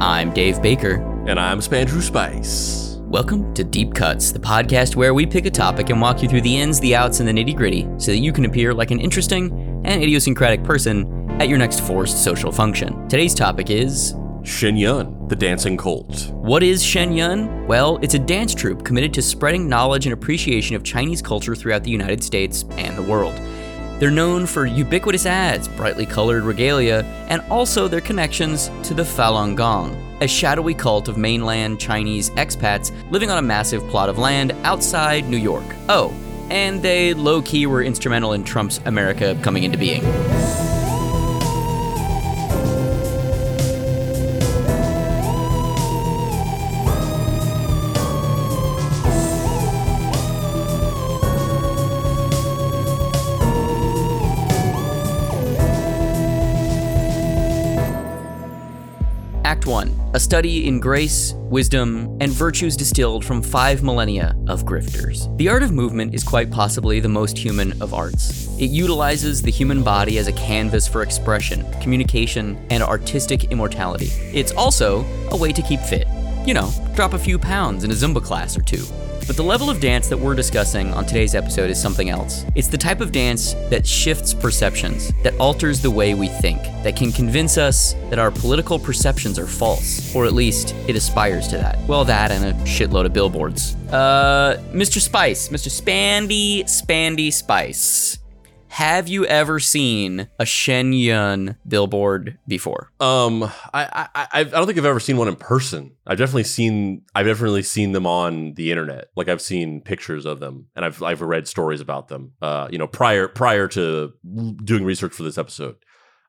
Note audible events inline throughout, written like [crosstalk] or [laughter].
I'm Dave Baker. And I'm Spandrew Spice. Welcome to Deep Cuts, the podcast where we pick a topic and walk you through the ins, the outs, and the nitty gritty so that you can appear like an interesting and idiosyncratic person at your next forced social function. Today's topic is Shen Yun, the dancing cult. What is Shen Yun? Well, it's a dance troupe committed to spreading knowledge and appreciation of Chinese culture throughout the United States and the world. They're known for ubiquitous ads, brightly colored regalia, and also their connections to the Falun Gong, a shadowy cult of mainland Chinese expats living on a massive plot of land outside New York. Oh, and they low key were instrumental in Trump's America coming into being. A study in grace, wisdom, and virtues distilled from five millennia of grifters. The art of movement is quite possibly the most human of arts. It utilizes the human body as a canvas for expression, communication, and artistic immortality. It's also a way to keep fit. You know, drop a few pounds in a Zumba class or two. But the level of dance that we're discussing on today's episode is something else. It's the type of dance that shifts perceptions, that alters the way we think, that can convince us that our political perceptions are false, or at least it aspires to that. Well, that and a shitload of billboards. Uh, Mr. Spice, Mr. Spandy, Spandy Spice. Have you ever seen a Shen Yun billboard before? Um, I, I I I don't think I've ever seen one in person. I've definitely seen I've definitely seen them on the internet. Like I've seen pictures of them, and I've I've read stories about them. Uh, you know, prior prior to doing research for this episode.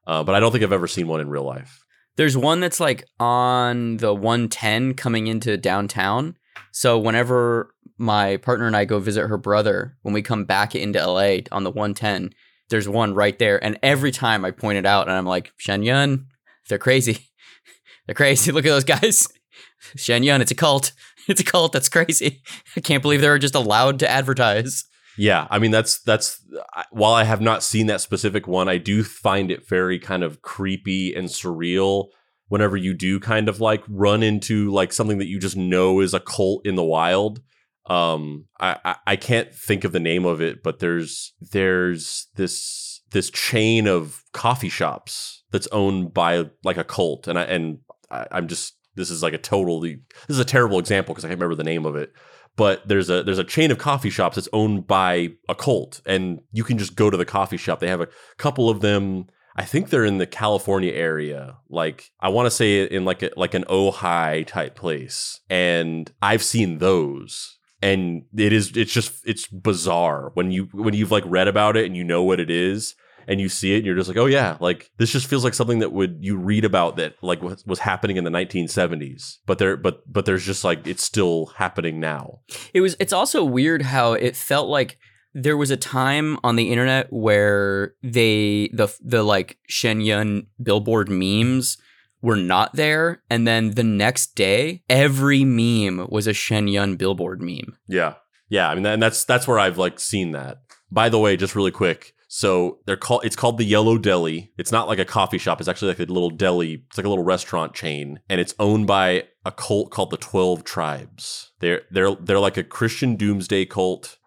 Uh, but I don't think I've ever seen one in real life. There's one that's like on the 110 coming into downtown. So whenever my partner and I go visit her brother, when we come back into LA on the 110, there's one right there. And every time I point it out and I'm like, Shen Yun, they're crazy. [laughs] they're crazy. [laughs] Look at those guys. [laughs] Shen Yun, it's a cult. It's a cult. That's crazy. I can't believe they're just allowed to advertise. Yeah, I mean that's that's while I have not seen that specific one, I do find it very kind of creepy and surreal whenever you do kind of like run into like something that you just know is a cult in the wild. Um, I, I I can't think of the name of it, but there's there's this this chain of coffee shops that's owned by like a cult, and I and I, I'm just this is like a totally this is a terrible example because I can't remember the name of it but there's a there's a chain of coffee shops that's owned by a cult and you can just go to the coffee shop. They have a couple of them. I think they're in the california area like i want to say in like a like an ojai type place and i've seen those and it is it's just it's bizarre when you when you've like read about it and you know what it is and you see it and you're just like oh yeah like this just feels like something that would you read about that like was, was happening in the 1970s but there but but there's just like it's still happening now. It was it's also weird how it felt like there was a time on the internet where they the the like Shen Yun billboard memes were not there and then the next day every meme was a Shen Yun billboard meme. yeah. Yeah i mean and that's that's where i've like seen that. By the way just really quick so they're called it's called the yellow deli. It's not like a coffee shop it's actually like a little deli it's like a little restaurant chain and it's owned by a cult called the 12 tribes. They're they're they're like a christian doomsday cult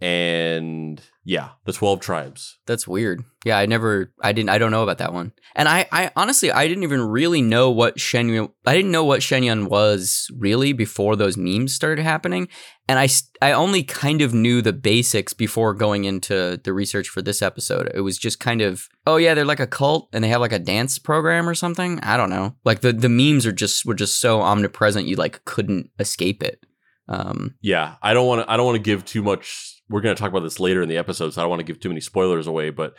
and yeah the 12 tribes That's weird. Yeah, I never I didn't I don't know about that one. And I I honestly I didn't even really know what Shen Yun I didn't know what Shen Yun was really before those memes started happening. And I I only kind of knew the basics before going into the research for this episode. It was just kind of oh yeah, they're like a cult and they have like a dance program or something. I don't know. Like the the memes are just were just so omnipresent you like couldn't escape it. Um yeah i don't want to i don't want to give too much we're going to talk about this later in the episode so i don't want to give too many spoilers away but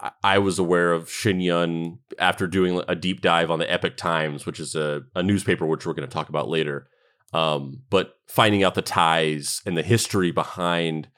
I, I was aware of Shen Yun after doing a deep dive on the Epoch Times, which is a, a newspaper which we're going to talk about later. Um, but finding out the ties and the history behind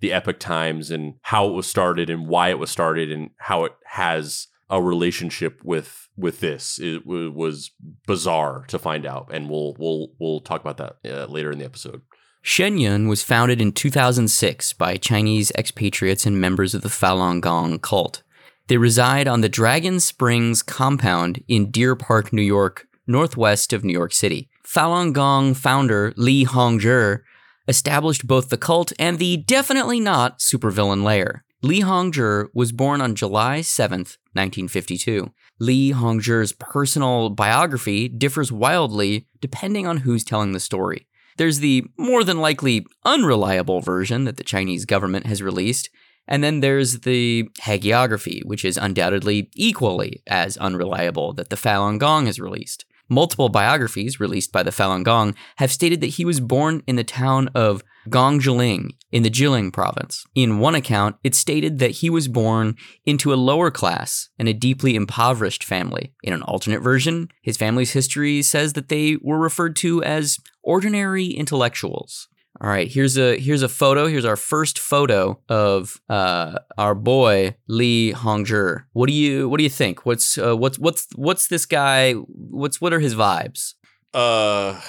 the Epoch Times and how it was started and why it was started and how it has a relationship with with this it w- was bizarre to find out, and we'll we'll we'll talk about that uh, later in the episode. Shen Yun was founded in 2006 by Chinese expatriates and members of the Falun Gong cult. They reside on the Dragon Springs compound in Deer Park, New York, northwest of New York City. Falun Gong founder Li Hongzhi established both the cult and the definitely not supervillain lair. Li Hongzhi was born on July 7th, 1952. Li Hongzhi's personal biography differs wildly depending on who's telling the story. There's the more than likely unreliable version that the Chinese government has released, and then there's the hagiography, which is undoubtedly equally as unreliable that the Falun Gong has released. Multiple biographies released by the Falun Gong have stated that he was born in the town of Gongjiling in the Jilin province. In one account, it stated that he was born into a lower class and a deeply impoverished family. In an alternate version, his family's history says that they were referred to as ordinary intellectuals. All right, here's a here's a photo. Here's our first photo of uh, our boy Li Hongzhi. What do you what do you think? What's uh, what's what's what's this guy? What's what are his vibes? Uh,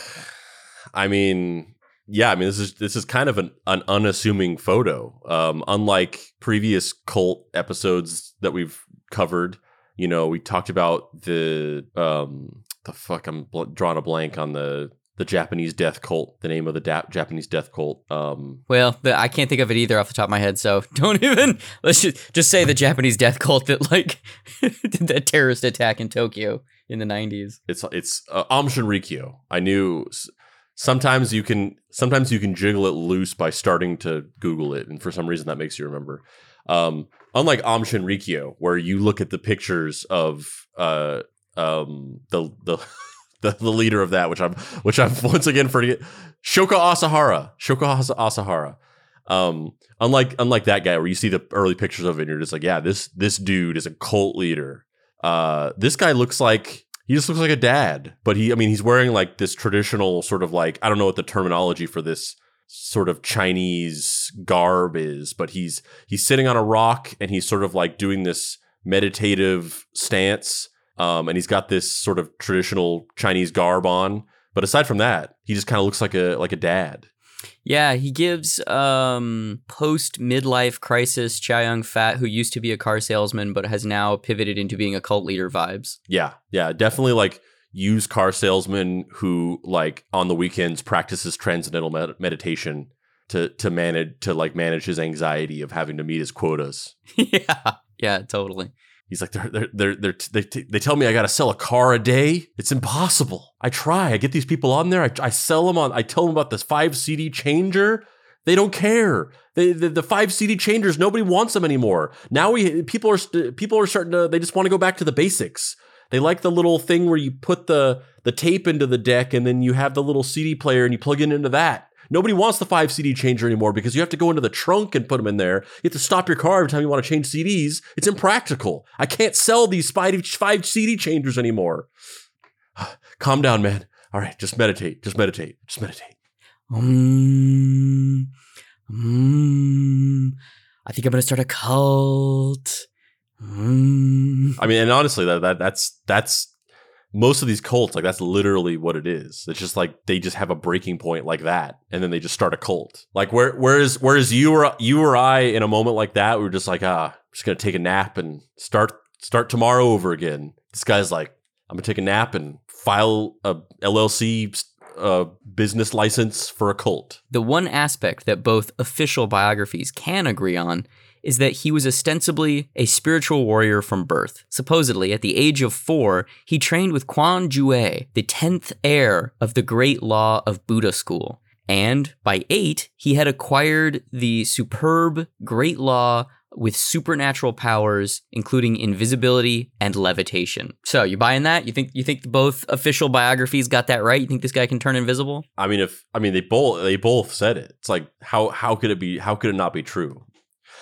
I mean, yeah, I mean this is this is kind of an, an unassuming photo. Um, unlike previous cult episodes that we've covered, you know, we talked about the um the fuck I'm bl- drawing a blank on the the Japanese death cult, the name of the da- Japanese death cult. Um, Well, the, I can't think of it either off the top of my head, so [laughs] don't even. Let's just, just say the Japanese death cult that like [laughs] did that terrorist attack in Tokyo in the '90s. it's it's uh, Aum Shinrikyo. I knew sometimes you can sometimes you can jiggle it loose by starting to Google it, and for some reason that makes you remember. Um, unlike Aum Shinrikyo, where you look at the pictures of uh, um, the the [laughs] the, the leader of that, which I'm which I'm [laughs] once again forget Shoko Asahara. Shoko Asahara. Um, unlike unlike that guy, where you see the early pictures of it, and you're just like, yeah, this this dude is a cult leader. Uh, this guy looks like he just looks like a dad, but he, I mean, he's wearing like this traditional sort of like I don't know what the terminology for this sort of Chinese garb is, but he's he's sitting on a rock and he's sort of like doing this meditative stance, um, and he's got this sort of traditional Chinese garb on. But aside from that, he just kind of looks like a like a dad. Yeah, he gives um, post midlife crisis Chow Yun Fat, who used to be a car salesman but has now pivoted into being a cult leader vibes. Yeah, yeah, definitely like used car salesman who like on the weekends practices transcendental med- meditation to to manage to like manage his anxiety of having to meet his quotas. [laughs] yeah, yeah, totally. He's like they're they're they're, they're they t- they tell me I got to sell a car a day. It's impossible. I try. I get these people on there. I, I sell them on. I tell them about this five CD changer. They don't care. They, the, the five CD changers. Nobody wants them anymore. Now we people are people are starting to. They just want to go back to the basics. They like the little thing where you put the the tape into the deck and then you have the little CD player and you plug it into that. Nobody wants the five CD changer anymore because you have to go into the trunk and put them in there. You have to stop your car every time you want to change CDs. It's impractical. I can't sell these five, five CD changers anymore. [sighs] Calm down, man. All right, just meditate. Just meditate. Just meditate. Um, um, I think I'm gonna start a cult. Um, I mean, and honestly, that, that that's that's most of these cults. Like that's literally what it is. It's just like they just have a breaking point like that, and then they just start a cult. Like where whereas whereas you or you or I in a moment like that, we were just like, ah, I'm just gonna take a nap and start start tomorrow over again. This guy's like, I'm gonna take a nap and file a LLC uh, business license for a cult. the one aspect that both official biographies can agree on is that he was ostensibly a spiritual warrior from birth. Supposedly, at the age of four, he trained with Quan Jue, the 10th heir of the Great Law of Buddha school. And by eight, he had acquired the superb Great Law with supernatural powers, including invisibility and levitation. So, you buying that? You think you think both official biographies got that right? You think this guy can turn invisible? I mean, if I mean they both they both said it. It's like how how could it be? How could it not be true?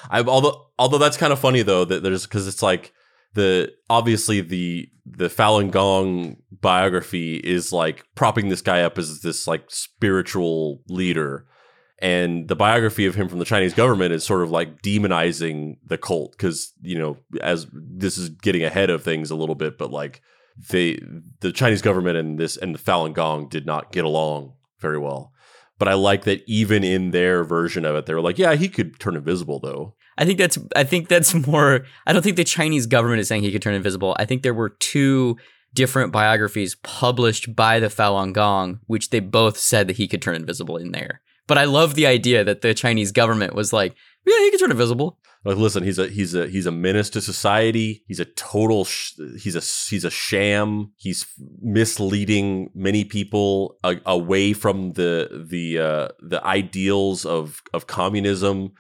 I although although that's kind of funny though that there's because it's like the obviously the the Falun Gong biography is like propping this guy up as this like spiritual leader, and the biography of him from the Chinese government is sort of like demonizing the cult because you know as this is getting ahead of things a little bit, but like they the Chinese government and this and the Falun Gong did not get along very well. But I like that even in their version of it, they were like, yeah, he could turn invisible though. I think that's I think that's more I don't think the Chinese government is saying he could turn invisible. I think there were two different biographies published by the Falun Gong, which they both said that he could turn invisible in there. But I love the idea that the Chinese government was like, yeah, he could turn invisible. Like, listen, he's a he's a he's a menace to society. He's a total. Sh- he's a he's a sham. He's misleading many people a- away from the the uh, the ideals of of communism.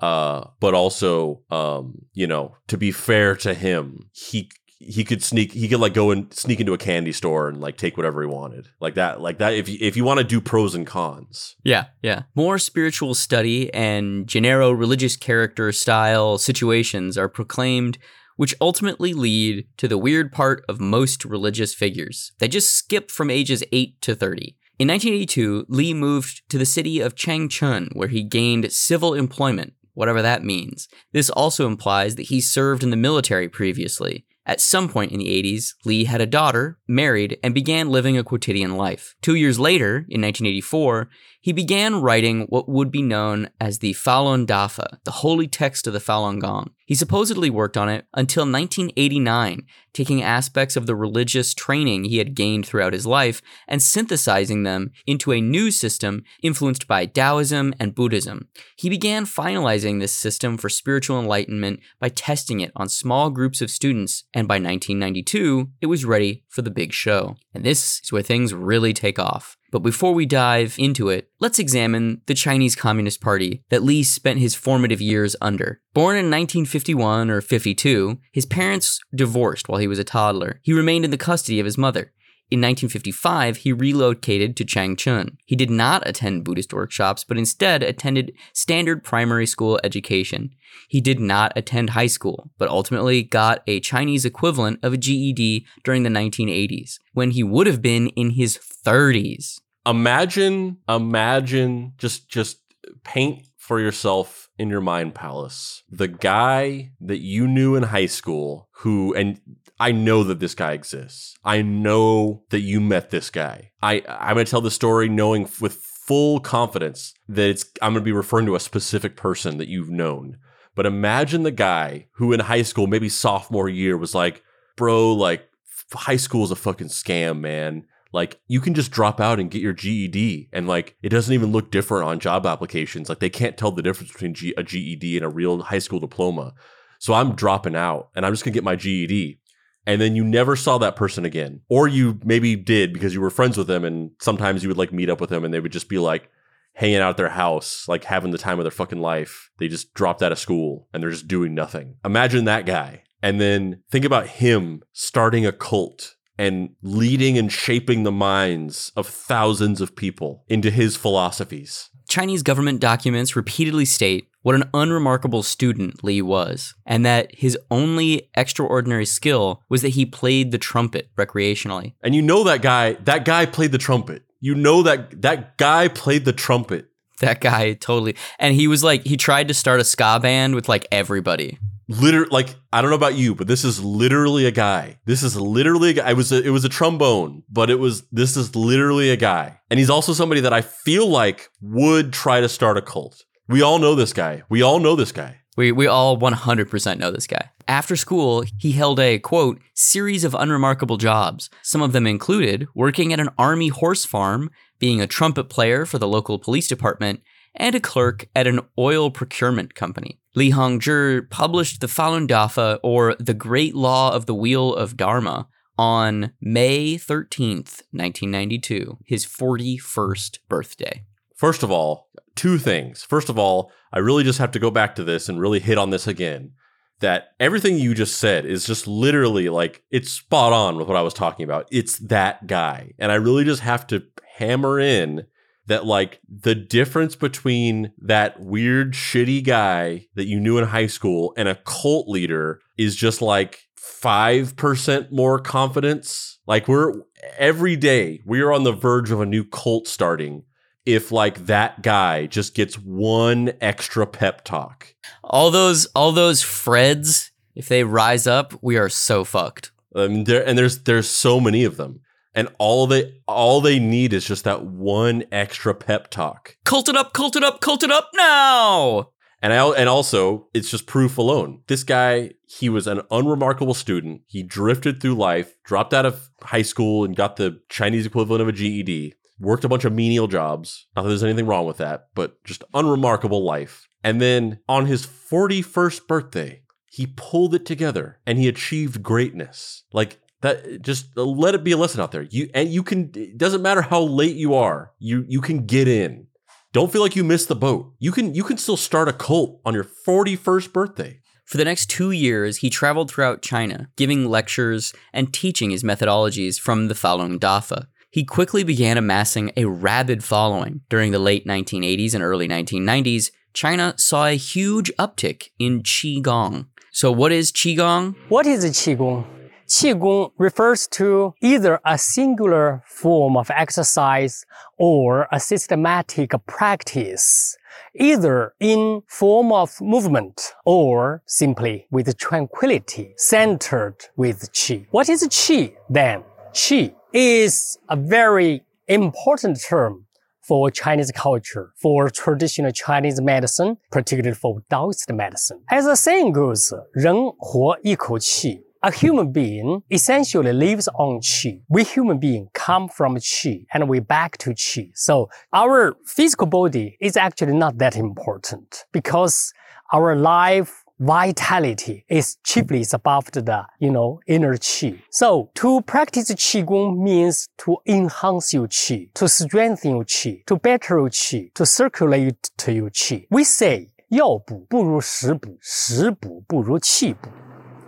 Uh, but also, um, you know, to be fair to him, he he could sneak he could like go and sneak into a candy store and like take whatever he wanted like that like that if you, if you want to do pros and cons Yeah, yeah. More spiritual study and Gennaro religious character style situations are proclaimed, which ultimately lead to the weird part of most religious figures. They just skip from ages 8 to 30. In 1982, Lee moved to the city of Changchun, where he gained civil employment, whatever that means. This also implies that he served in the military previously. At some point in the 80s, Lee had a daughter, married, and began living a quotidian life. Two years later, in 1984, he began writing what would be known as the Falun Dafa, the holy text of the Falun Gong. He supposedly worked on it until 1989, taking aspects of the religious training he had gained throughout his life and synthesizing them into a new system influenced by Taoism and Buddhism. He began finalizing this system for spiritual enlightenment by testing it on small groups of students, and by 1992, it was ready for the big show. And this is where things really take off. But before we dive into it, let's examine the Chinese Communist Party that Lee spent his formative years under. Born in 1951 or 52, his parents divorced while he was a toddler. He remained in the custody of his mother. In 1955, he relocated to Changchun. He did not attend Buddhist workshops, but instead attended standard primary school education. He did not attend high school, but ultimately got a Chinese equivalent of a GED during the 1980s, when he would have been in his 30s. imagine imagine just just paint for yourself in your mind palace the guy that you knew in high school who and I know that this guy exists. I know that you met this guy. I I'm going to tell the story knowing with full confidence that it's I'm going to be referring to a specific person that you've known. But imagine the guy who in high school, maybe sophomore year was like, "Bro, like high school is a fucking scam, man." Like you can just drop out and get your GED, and like it doesn't even look different on job applications. Like they can't tell the difference between G- a GED and a real high school diploma. So I'm dropping out, and I'm just gonna get my GED. And then you never saw that person again, or you maybe did because you were friends with them, and sometimes you would like meet up with them, and they would just be like hanging out at their house, like having the time of their fucking life. They just dropped out of school and they're just doing nothing. Imagine that guy. And then think about him starting a cult and leading and shaping the minds of thousands of people into his philosophies. Chinese government documents repeatedly state what an unremarkable student Li was, and that his only extraordinary skill was that he played the trumpet recreationally. And you know that guy, that guy played the trumpet. You know that that guy played the trumpet. That guy totally. And he was like, he tried to start a ska band with like everybody. Literally, like I don't know about you, but this is literally a guy. This is literally a guy. It was a, it was a trombone, but it was this is literally a guy, and he's also somebody that I feel like would try to start a cult. We all know this guy. We all know this guy. We, we all 100% know this guy. After school, he held a, quote, series of unremarkable jobs. Some of them included working at an army horse farm, being a trumpet player for the local police department, and a clerk at an oil procurement company. Li Hongzhi published the Falun Dafa, or The Great Law of the Wheel of Dharma, on May 13th, 1992, his 41st birthday. First of all, two things. First of all, I really just have to go back to this and really hit on this again. That everything you just said is just literally like it's spot on with what I was talking about. It's that guy. And I really just have to hammer in that like the difference between that weird shitty guy that you knew in high school and a cult leader is just like 5% more confidence. Like we're every day we are on the verge of a new cult starting if like that guy just gets one extra pep talk. All those, all those Freds, if they rise up, we are so fucked. I mean, there and there's there's so many of them, and all they all they need is just that one extra pep talk. Cult it up, cult it up, cult it up now! And I and also it's just proof alone. This guy, he was an unremarkable student. He drifted through life, dropped out of high school and got the Chinese equivalent of a GED. Worked a bunch of menial jobs. Not that there's anything wrong with that, but just unremarkable life. And then on his 41st birthday, he pulled it together and he achieved greatness. Like that just uh, let it be a lesson out there. You and you can it doesn't matter how late you are. You you can get in. Don't feel like you missed the boat. You can you can still start a cult on your 41st birthday. For the next two years, he traveled throughout China, giving lectures and teaching his methodologies from the Falun Dafa. He quickly began amassing a rabid following. During the late 1980s and early 1990s, China saw a huge uptick in Qigong. So, what is Qigong? What is a Qigong? Qigong refers to either a singular form of exercise or a systematic practice, either in form of movement or simply with tranquility centered with Qi. What is Qi then? Qi is a very important term for Chinese culture, for traditional Chinese medicine, particularly for Taoist medicine. As the saying goes, 人活一口气 a human being essentially lives on qi. We human beings come from qi and we back to qi. So our physical body is actually not that important because our life vitality is chiefly above the, you know, inner qi. So to practice qigong means to enhance your qi, to strengthen your qi, to better your qi, to circulate to your qi. We say 药补不如食补，食补不如气补。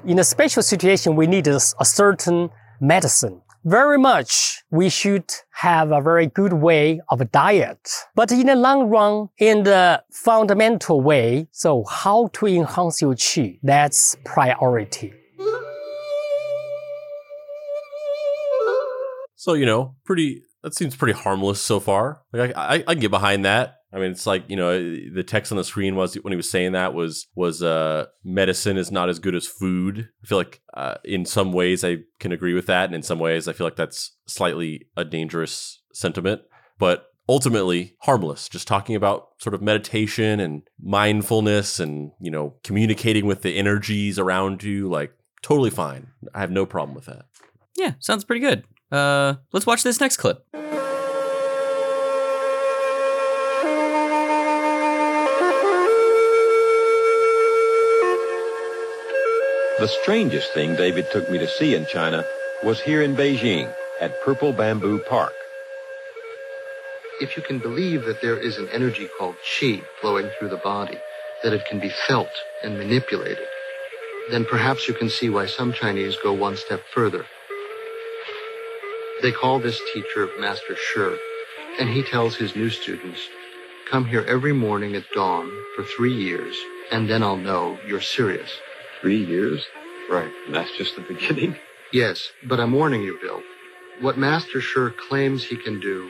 In a special situation, we need a, a certain medicine. Very much, we should have a very good way of diet. But in the long run, in the fundamental way, so how to enhance your qi, that's priority. So, you know, pretty, that seems pretty harmless so far. Like, I, I, I can get behind that. I mean, it's like you know the text on the screen was when he was saying that was was uh, medicine is not as good as food. I feel like uh, in some ways I can agree with that, and in some ways I feel like that's slightly a dangerous sentiment. But ultimately harmless. Just talking about sort of meditation and mindfulness, and you know communicating with the energies around you, like totally fine. I have no problem with that. Yeah, sounds pretty good. Uh, let's watch this next clip. The strangest thing David took me to see in China was here in Beijing at Purple Bamboo Park. If you can believe that there is an energy called qi flowing through the body, that it can be felt and manipulated, then perhaps you can see why some Chinese go one step further. They call this teacher Master Shi, and he tells his new students, come here every morning at dawn for three years, and then I'll know you're serious. Three years? Right. And that's just the beginning? [laughs] Yes, but I'm warning you, Bill. What Master Sure claims he can do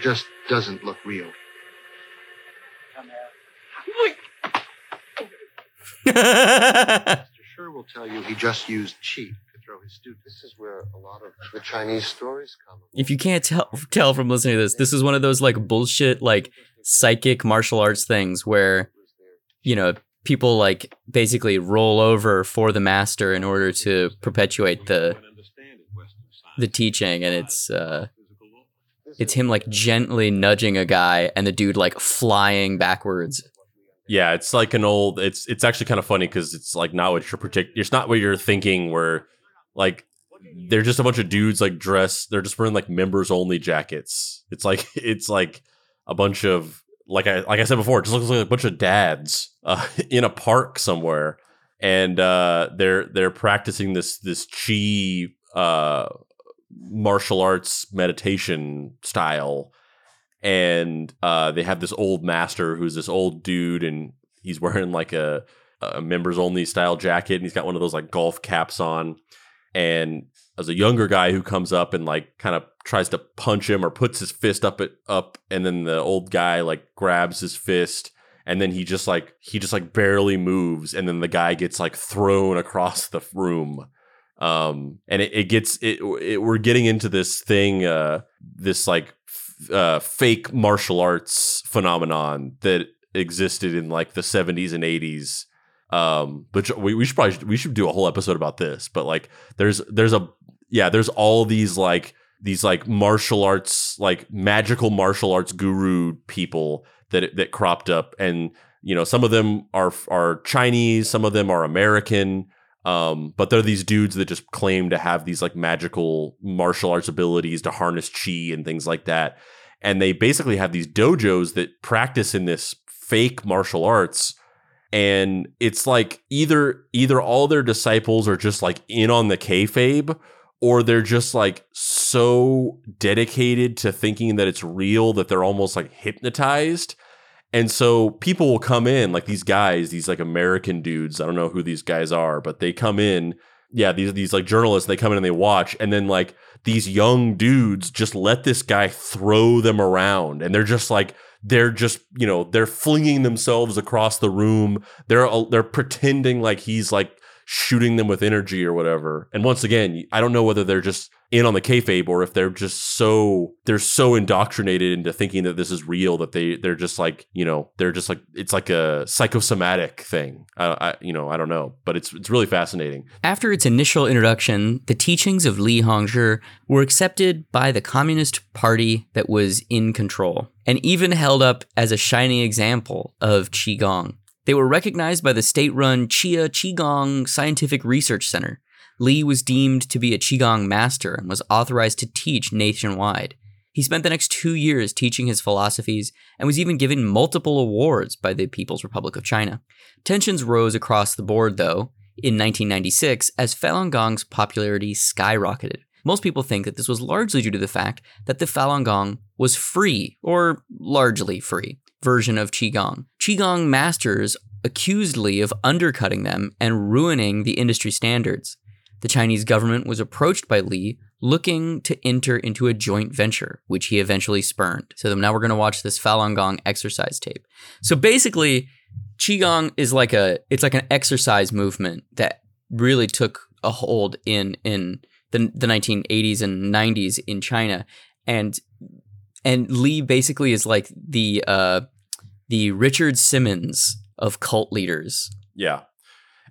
just doesn't look real. Come [laughs] out. Master Sure will tell you he just used chi to throw his students. This is where a lot of the Chinese stories come. If you can't tell tell from listening to this, this is one of those like bullshit like psychic martial arts things where you know people like basically roll over for the master in order to perpetuate the the teaching. And it's uh it's him like gently nudging a guy and the dude like flying backwards. Yeah it's like an old it's it's actually kind of funny because it's like not what you're predict it's not what you're thinking where like they're just a bunch of dudes like dressed they're just wearing like members only jackets. It's like [laughs] it's like a bunch of like I like I said before, it just looks like a bunch of dads uh, [laughs] in a park somewhere, and uh, they're they're practicing this this chi uh, martial arts meditation style, and uh, they have this old master who's this old dude, and he's wearing like a, a members only style jacket, and he's got one of those like golf caps on, and as a younger guy who comes up and like kind of tries to punch him or puts his fist up it up and then the old guy like grabs his fist and then he just like he just like barely moves and then the guy gets like thrown across the room um and it, it gets it, it, we're getting into this thing uh this like f- uh fake martial arts phenomenon that existed in like the 70s and 80s. Um, but we, we should probably we should do a whole episode about this. But like, there's there's a yeah, there's all these like these like martial arts like magical martial arts guru people that that cropped up, and you know some of them are are Chinese, some of them are American. Um, but they're these dudes that just claim to have these like magical martial arts abilities to harness chi and things like that. And they basically have these dojos that practice in this fake martial arts. And it's like either either all their disciples are just like in on the kayfabe, or they're just like so dedicated to thinking that it's real that they're almost like hypnotized and so people will come in, like these guys, these like American dudes. I don't know who these guys are, but they come in. Yeah, these these like journalists, they come in and they watch, and then like these young dudes just let this guy throw them around, and they're just like they're just you know they're flinging themselves across the room. They're uh, they're pretending like he's like shooting them with energy or whatever. And once again, I don't know whether they're just in on the kayfabe or if they're just so they're so indoctrinated into thinking that this is real that they they're just like you know they're just like it's like a psychosomatic thing. I, I you know I don't know, but it's it's really fascinating. After its initial introduction, the teachings of Li Hongzhi were accepted by the Communist Party that was in control, and even held up as a shining example of qigong. They were recognized by the state run China Qigong Scientific Research Center. Li was deemed to be a Qigong master and was authorized to teach nationwide. He spent the next two years teaching his philosophies and was even given multiple awards by the People's Republic of China. Tensions rose across the board, though, in 1996 as Falun Gong's popularity skyrocketed. Most people think that this was largely due to the fact that the Falun Gong was free, or largely free version of Qigong. Qigong masters accused Li of undercutting them and ruining the industry standards. The Chinese government was approached by Li looking to enter into a joint venture, which he eventually spurned. So now we're going to watch this Falun Gong exercise tape. So basically, Qigong is like a it's like an exercise movement that really took a hold in in the, the 1980s and 90s in China and and Li basically is like the uh the Richard Simmons of cult leaders. Yeah.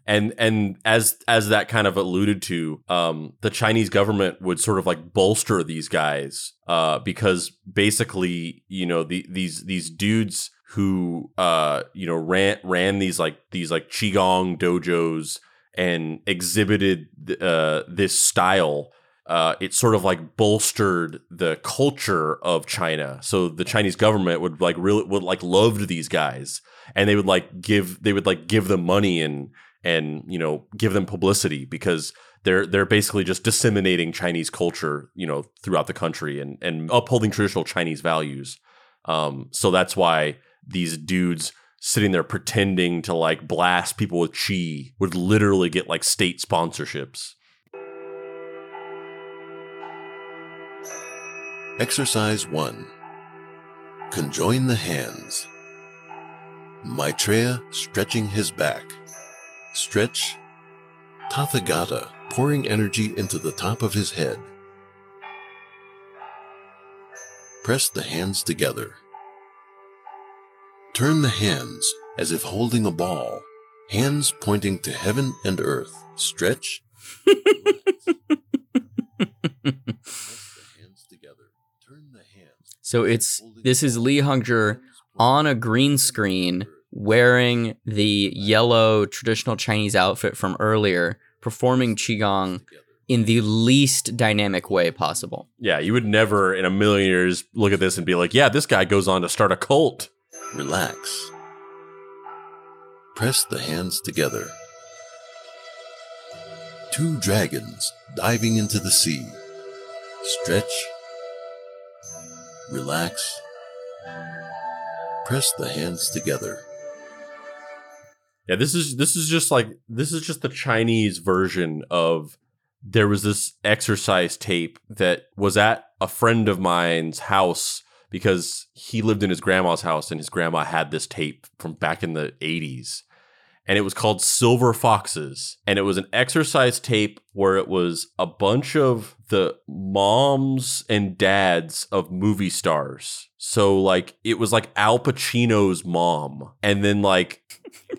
And and as as that kind of alluded to, um, the Chinese government would sort of like bolster these guys, uh, because basically, you know, the, these these dudes who uh, you know ran ran these like these like qigong dojos and exhibited uh, this style uh, it sort of like bolstered the culture of China. So the Chinese government would like really would like loved these guys, and they would like give they would like give them money and and you know give them publicity because they're they're basically just disseminating Chinese culture you know throughout the country and and upholding traditional Chinese values. Um, so that's why these dudes sitting there pretending to like blast people with chi would literally get like state sponsorships. Exercise 1 Conjoin the hands. Maitreya stretching his back. Stretch. Tathagata pouring energy into the top of his head. Press the hands together. Turn the hands as if holding a ball, hands pointing to heaven and earth. Stretch. [laughs] So it's this is Li Hongzhi on a green screen wearing the yellow traditional Chinese outfit from earlier, performing qigong in the least dynamic way possible. Yeah, you would never in a million years look at this and be like, "Yeah, this guy goes on to start a cult." Relax. Press the hands together. Two dragons diving into the sea. Stretch relax, press the hands together. Yeah, this is this is just like this is just the Chinese version of there was this exercise tape that was at a friend of mine's house because he lived in his grandma's house and his grandma had this tape from back in the 80s and it was called Silver Foxes. And it was an exercise tape where it was a bunch of the moms and dads of movie stars. So like it was like Al Pacino's mom, and then like [laughs]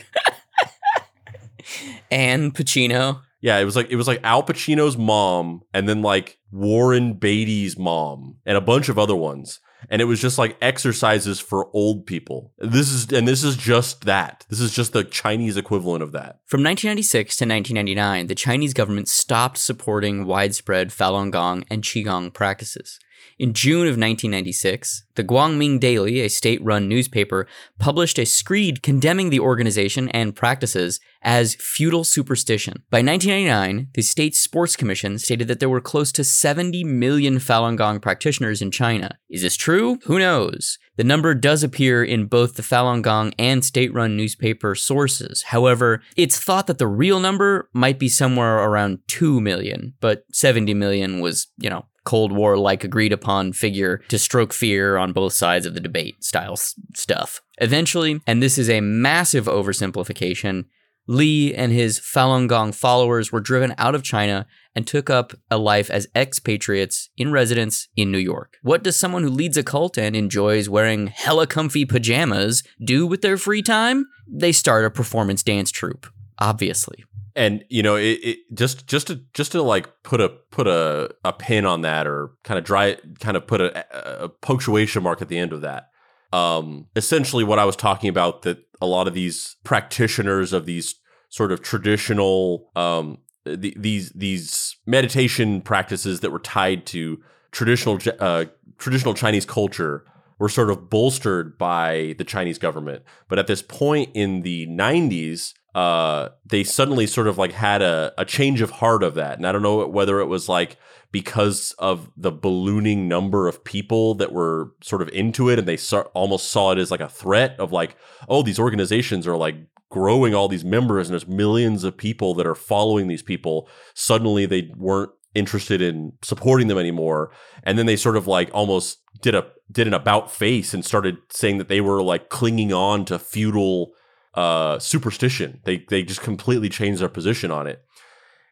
Anne Pacino. yeah, it was like it was like Al Pacino's mom, and then like Warren Beatty's mom, and a bunch of other ones. And it was just like exercises for old people. This is and this is just that. This is just the Chinese equivalent of that. From 1996 to 1999, the Chinese government stopped supporting widespread Falun Gong and Qigong practices. In June of 1996, the Guangming Daily, a state run newspaper, published a screed condemning the organization and practices as feudal superstition. By 1999, the state sports commission stated that there were close to 70 million Falun Gong practitioners in China. Is this true? Who knows? The number does appear in both the Falun Gong and state run newspaper sources. However, it's thought that the real number might be somewhere around 2 million, but 70 million was, you know, Cold War like agreed upon figure to stroke fear on both sides of the debate style s- stuff. Eventually, and this is a massive oversimplification, Li and his Falun Gong followers were driven out of China and took up a life as expatriates in residence in New York. What does someone who leads a cult and enjoys wearing hella comfy pajamas do with their free time? They start a performance dance troupe, obviously. And you know it, it just just to just to like put a put a, a pin on that or kind of dry kind of put a, a punctuation mark at the end of that um essentially what i was talking about that a lot of these practitioners of these sort of traditional um the, these these meditation practices that were tied to traditional uh, traditional chinese culture were sort of bolstered by the Chinese government. But at this point in the 90s, uh, they suddenly sort of like had a, a change of heart of that. And I don't know whether it was like because of the ballooning number of people that were sort of into it and they saw, almost saw it as like a threat of like, oh, these organizations are like growing all these members and there's millions of people that are following these people. Suddenly they weren't interested in supporting them anymore and then they sort of like almost did a did an about face and started saying that they were like clinging on to feudal uh superstition they they just completely changed their position on it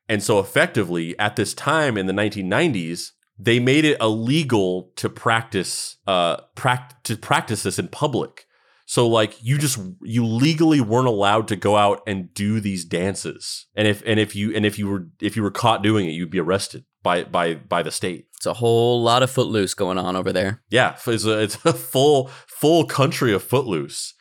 and so effectively at this time in the 1990s they made it illegal to practice uh pract- to practice this in public so like you just you legally weren't allowed to go out and do these dances. And if and if you and if you were if you were caught doing it, you'd be arrested by by by the state. It's a whole lot of footloose going on over there. Yeah, it's a, it's a full full country of footloose.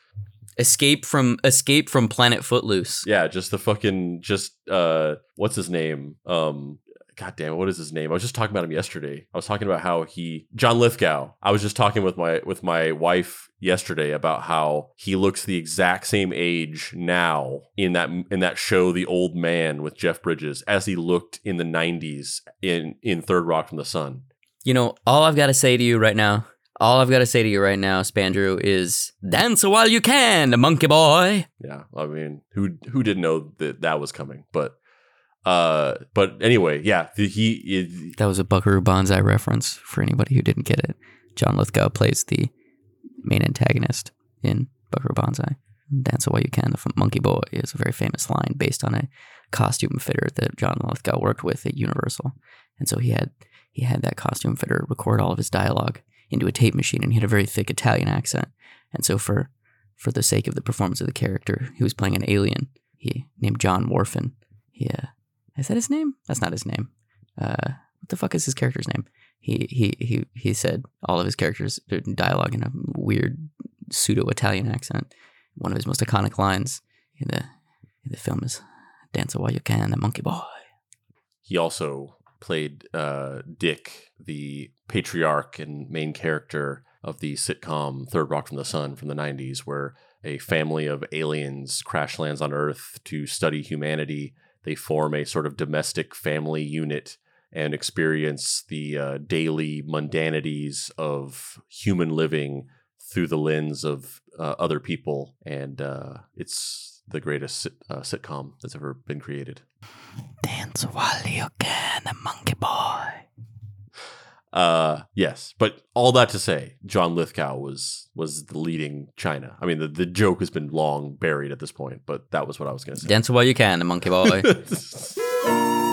Escape from escape from planet Footloose. Yeah, just the fucking just uh what's his name? Um God damn what is his name? I was just talking about him yesterday. I was talking about how he John Lithgow. I was just talking with my with my wife yesterday about how he looks the exact same age now in that in that show The Old Man with Jeff Bridges as he looked in the 90s in in Third Rock from the Sun. You know, all I've got to say to you right now, all I've got to say to you right now, Spandrew, is dance while you can, monkey boy. Yeah, I mean, who who didn't know that that was coming? But uh but anyway, yeah, the, he it, That was a Buckaroo Banzai reference for anybody who didn't get it. John Lithgow plays the main antagonist in Buckaroo Banzai. Dance while you can, the monkey boy is a very famous line based on a costume fitter that John Lithgow worked with at Universal. And so he had he had that costume fitter record all of his dialogue into a tape machine and he had a very thick Italian accent. And so for for the sake of the performance of the character, he was playing an alien. He named John Whorfin. He uh, is that his name? That's not his name. Uh, what the fuck is his character's name? He he he he said all of his characters dialogue in a weird pseudo Italian accent. One of his most iconic lines in the in the film is "Dance while you can, the monkey boy." he also played uh Dick, the patriarch and main character of the sitcom Third Rock from the Sun from the 90s where a family of aliens crash lands on Earth to study humanity. They form a sort of domestic family unit and experience the uh, daily mundanities of human living through the lens of uh, other people. And uh, it's the greatest uh, sitcom that's ever been created. Dance while you can, monkey boy. Uh, yes, but all that to say, John Lithgow was was the leading China. I mean, the, the joke has been long buried at this point, but that was what I was going to say. Dance while you can, the monkey boy. [laughs]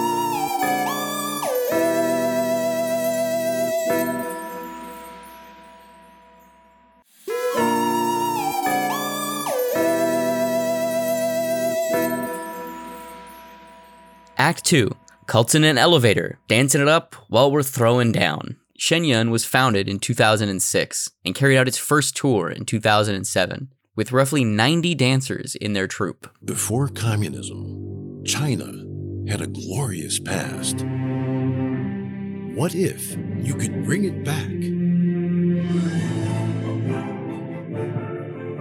Act 2 Cults in an Elevator, dancing it up while we're throwing down. Shen Yun was founded in 2006 and carried out its first tour in 2007 with roughly 90 dancers in their troupe. Before communism, China had a glorious past. What if you could bring it back?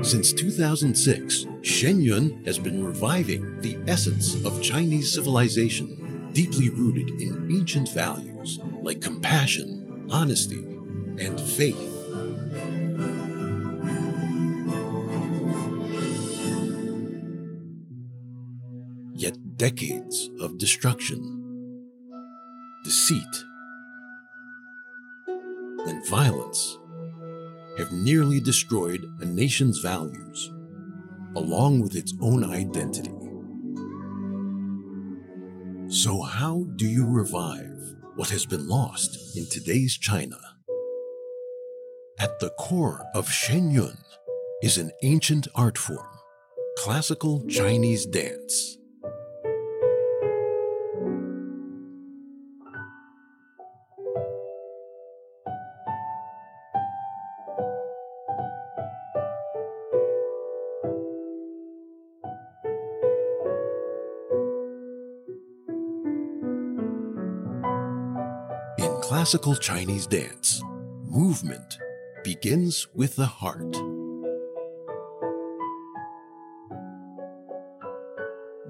Since 2006, Shen Yun has been reviving the essence of Chinese civilization, deeply rooted in ancient values like compassion, honesty, and faith. Yet decades of destruction, deceit, and violence have nearly destroyed a nation's values, along with its own identity. So, how do you revive what has been lost in today's China? At the core of Shen Yun is an ancient art form, classical Chinese dance. Classical Chinese dance, movement begins with the heart.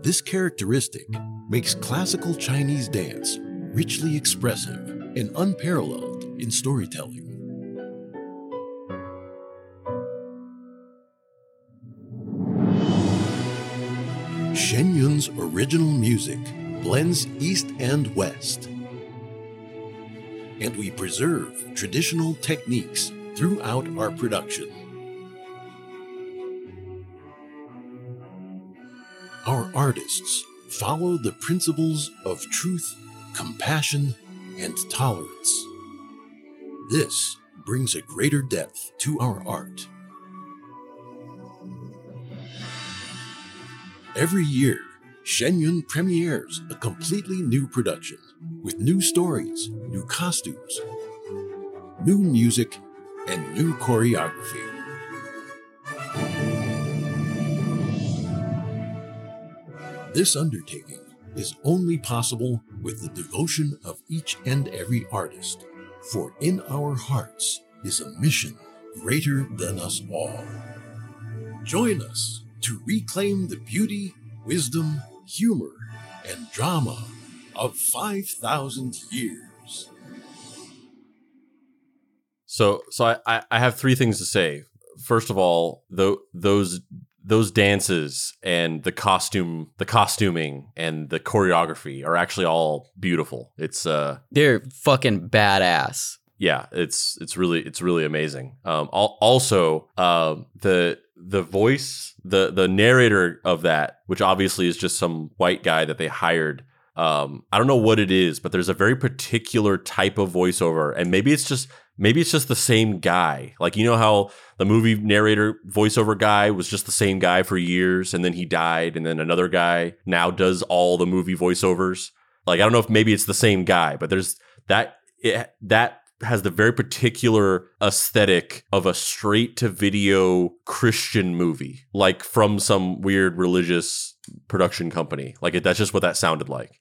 This characteristic makes classical Chinese dance richly expressive and unparalleled in storytelling. Shen Yun's original music blends East and West and we preserve traditional techniques throughout our production. Our artists follow the principles of truth, compassion, and tolerance. This brings a greater depth to our art. Every year, Shen Yun premieres a completely new production with new stories, new costumes, new music, and new choreography. This undertaking is only possible with the devotion of each and every artist, for in our hearts is a mission greater than us all. Join us to reclaim the beauty, wisdom, humor, and drama of 5,000 years. So, so I- I, I have three things to say. First of all, tho- those those dances and the costume, the costuming and the choreography are actually all beautiful. It's uh, They're fucking badass. Yeah, it's it's really it's really amazing. Um, also, um, the the voice, the the narrator of that, which obviously is just some white guy that they hired. Um, I don't know what it is, but there's a very particular type of voiceover, and maybe it's just maybe it's just the same guy. Like you know how the movie narrator voiceover guy was just the same guy for years, and then he died, and then another guy now does all the movie voiceovers. Like I don't know if maybe it's the same guy, but there's that it, that has the very particular aesthetic of a straight to video Christian movie, like from some weird religious production company. Like it, that's just what that sounded like.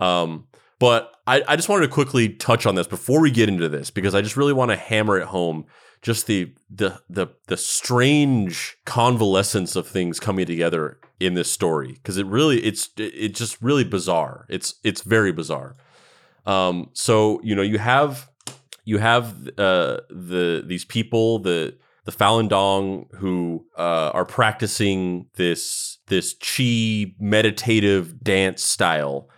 Um, but I, I just wanted to quickly touch on this before we get into this because I just really want to hammer it home just the the the the strange convalescence of things coming together in this story because it really it's it's just really bizarre. It's it's very bizarre. Um, so you know you have you have uh, the these people the the Falun Gong who uh, are practicing this this chi meditative dance style,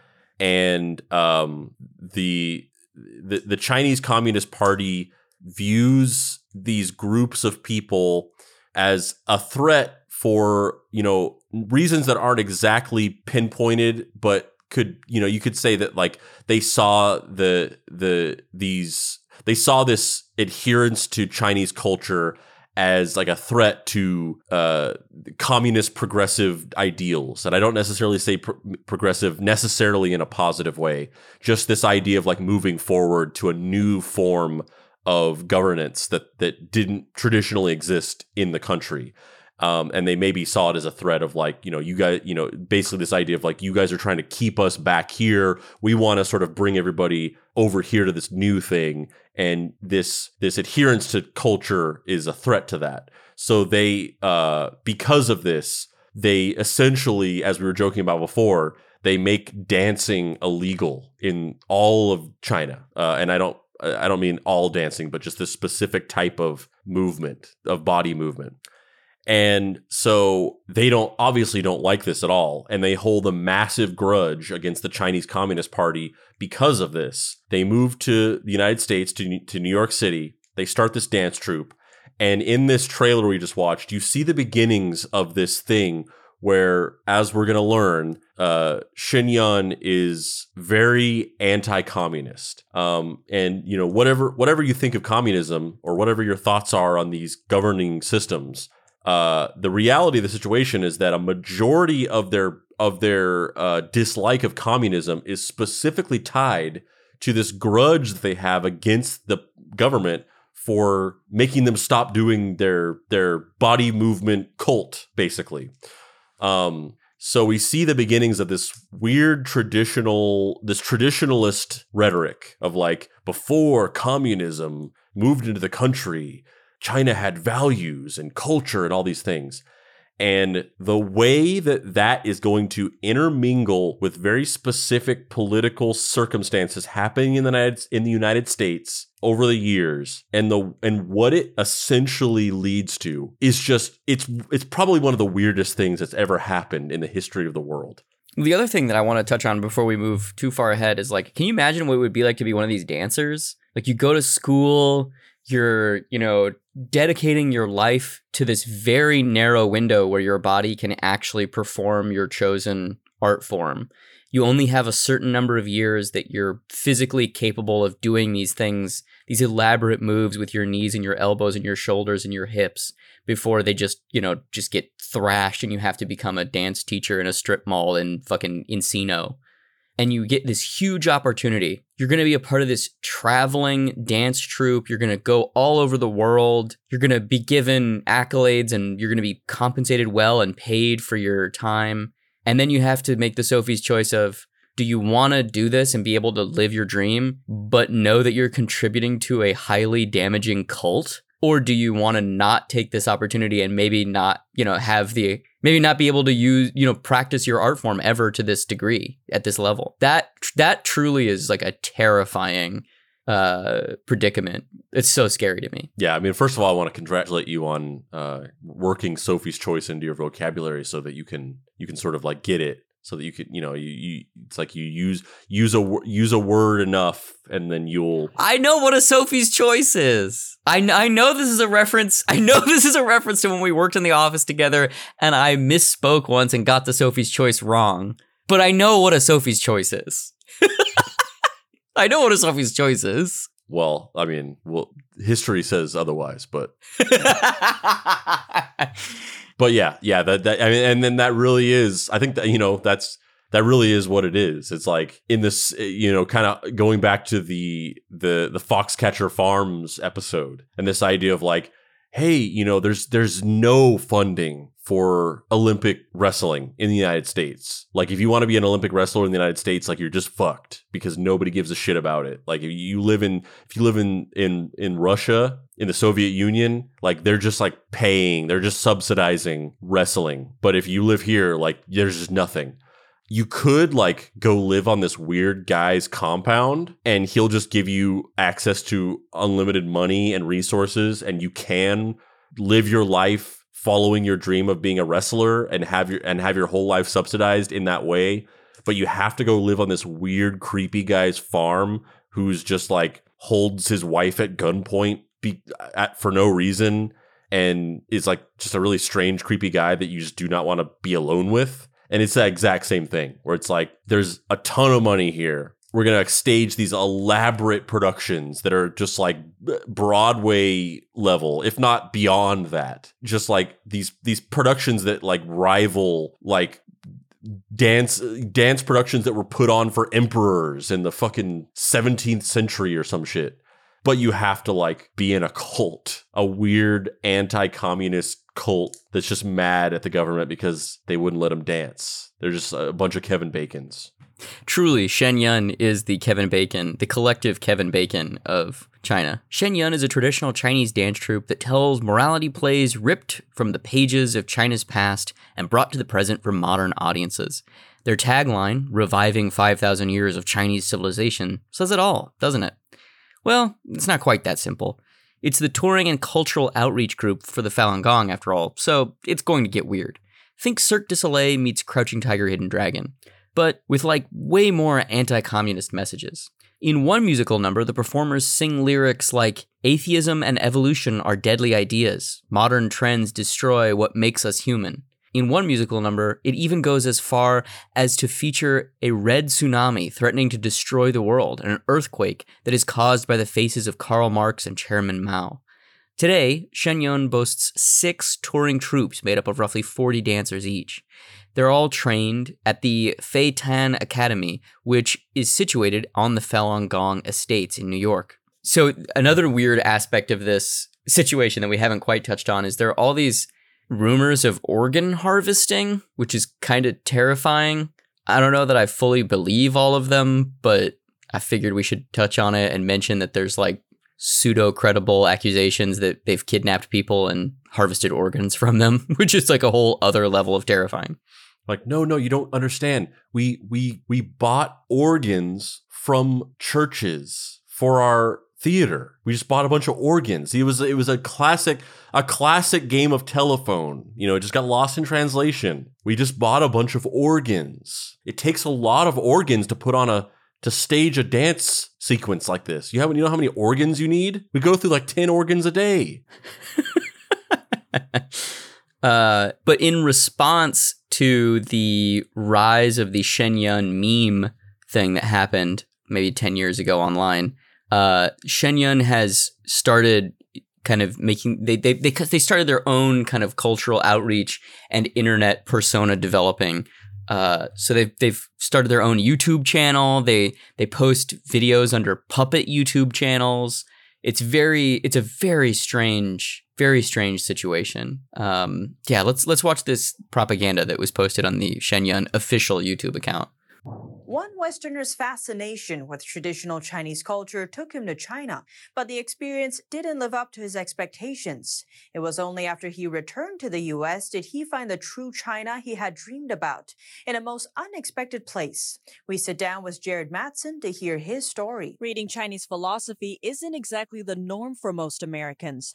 and um, the, the the Chinese Communist Party views these groups of people as a threat for you know reasons that aren't exactly pinpointed, but could you know you could say that like they saw the the these they saw this adherence to Chinese culture as like a threat to uh, communist progressive ideals. And I don't necessarily say pro- progressive necessarily in a positive way, just this idea of like moving forward to a new form of governance that that didn't traditionally exist in the country. Um, and they maybe saw it as a threat of like, you know, you guys, you know, basically this idea of like, you guys are trying to keep us back here. We want to sort of bring everybody over here to this new thing, and this this adherence to culture is a threat to that. So they, uh, because of this, they essentially, as we were joking about before, they make dancing illegal in all of China. Uh, and I don't, I don't mean all dancing, but just this specific type of movement of body movement. And so they don't obviously don't like this at all. And they hold a massive grudge against the Chinese Communist Party because of this. They move to the United States, to, to New York City. They start this dance troupe. And in this trailer we just watched, you see the beginnings of this thing where, as we're going to learn, uh, Shen Yun is very anti-communist. Um, and you know, whatever whatever you think of communism or whatever your thoughts are on these governing systems, uh, the reality of the situation is that a majority of their of their uh, dislike of communism is specifically tied to this grudge that they have against the government for making them stop doing their their body movement cult, basically. Um, so we see the beginnings of this weird traditional, this traditionalist rhetoric of like before communism moved into the country, China had values and culture and all these things. And the way that that is going to intermingle with very specific political circumstances happening in the United, in the United States over the years and the and what it essentially leads to is just it's it's probably one of the weirdest things that's ever happened in the history of the world. The other thing that I want to touch on before we move too far ahead is like, can you imagine what it would be like to be one of these dancers? Like you go to school, you're, you know, dedicating your life to this very narrow window where your body can actually perform your chosen art form. You only have a certain number of years that you're physically capable of doing these things, these elaborate moves with your knees and your elbows and your shoulders and your hips before they just, you know, just get thrashed and you have to become a dance teacher in a strip mall in fucking Encino and you get this huge opportunity. You're going to be a part of this traveling dance troupe. You're going to go all over the world. You're going to be given accolades and you're going to be compensated well and paid for your time. And then you have to make the Sophie's choice of do you want to do this and be able to live your dream, but know that you're contributing to a highly damaging cult? Or do you want to not take this opportunity and maybe not, you know, have the maybe not be able to use you know practice your art form ever to this degree at this level? That that truly is like a terrifying uh predicament. It's so scary to me. Yeah, I mean, first of all, I want to congratulate you on uh, working Sophie's choice into your vocabulary so that you can you can sort of like get it, so that you could you know you, you it's like you use use a use a word enough, and then you'll i know what a sophie's choice is. I, I know this is a reference i know [laughs] this is a reference to when we worked in the office together and i misspoke once and got the sophie's choice wrong but i know what a sophie's choice is. [laughs] I know what a sophie's choice is. Well, I mean, well, history says otherwise, but [laughs] but yeah, yeah, that that I mean, and then that really is. I think that you know that's that really is what it is. It's like in this, you know, kind of going back to the the the Foxcatcher Farms episode and this idea of like, hey, you know, there's there's no funding for Olympic wrestling in the United States. Like if you want to be an Olympic wrestler in the United States, like you're just fucked because nobody gives a shit about it. Like if you live in if you live in in in Russia, in the Soviet Union, like they're just like paying, they're just subsidizing wrestling. But if you live here, like there's just nothing. You could like go live on this weird guy's compound and he'll just give you access to unlimited money and resources and you can live your life following your dream of being a wrestler and have your and have your whole life subsidized in that way. But you have to go live on this weird creepy guy's farm who's just like holds his wife at gunpoint be, at, for no reason and is like just a really strange creepy guy that you just do not want to be alone with and it's that exact same thing where it's like there's a ton of money here we're gonna stage these elaborate productions that are just like Broadway level, if not beyond that. Just like these these productions that like rival like dance dance productions that were put on for emperors in the fucking 17th century or some shit but you have to like be in a cult, a weird anti-communist cult that's just mad at the government because they wouldn't let them dance. They're just a bunch of Kevin Bacons. Truly, Shen Yun is the Kevin Bacon, the collective Kevin Bacon of China. Shen Yun is a traditional Chinese dance troupe that tells morality plays ripped from the pages of China's past and brought to the present for modern audiences. Their tagline, reviving 5,000 years of Chinese civilization, says it all, doesn't it? Well, it's not quite that simple. It's the touring and cultural outreach group for the Falun Gong, after all, so it's going to get weird. Think Cirque du Soleil meets Crouching Tiger, Hidden Dragon, but with like way more anti communist messages. In one musical number, the performers sing lyrics like Atheism and evolution are deadly ideas. Modern trends destroy what makes us human. In one musical number, it even goes as far as to feature a red tsunami threatening to destroy the world and an earthquake that is caused by the faces of Karl Marx and Chairman Mao. Today, Shen Yun boasts six touring troupes made up of roughly 40 dancers each. They're all trained at the Fei Tian Academy, which is situated on the Falun Gong estates in New York. So, another weird aspect of this situation that we haven't quite touched on is there are all these rumors of organ harvesting, which is kind of terrifying. I don't know that I fully believe all of them, but I figured we should touch on it and mention that there's like pseudo credible accusations that they've kidnapped people and harvested organs from them, [laughs] which is like a whole other level of terrifying. Like, no, no, you don't understand. We we we bought organs from churches for our theater. We just bought a bunch of organs. It was it was a classic a classic game of telephone. You know, it just got lost in translation. We just bought a bunch of organs. It takes a lot of organs to put on a to stage a dance sequence like this. You haven't you know how many organs you need? We go through like 10 organs a day. [laughs] uh, but in response to the rise of the Shen Yun meme thing that happened maybe 10 years ago online, uh, Shen Yun has started kind of making they they they they started their own kind of cultural outreach and internet persona developing. Uh, so they've they've started their own YouTube channel. They they post videos under puppet YouTube channels. It's very it's a very strange very strange situation. Um, yeah, let's let's watch this propaganda that was posted on the Shen Yun official YouTube account. One Westerner's fascination with traditional Chinese culture took him to China, but the experience didn't live up to his expectations. It was only after he returned to the US did he find the true China he had dreamed about in a most unexpected place. We sit down with Jared Matson to hear his story. Reading Chinese philosophy isn't exactly the norm for most Americans,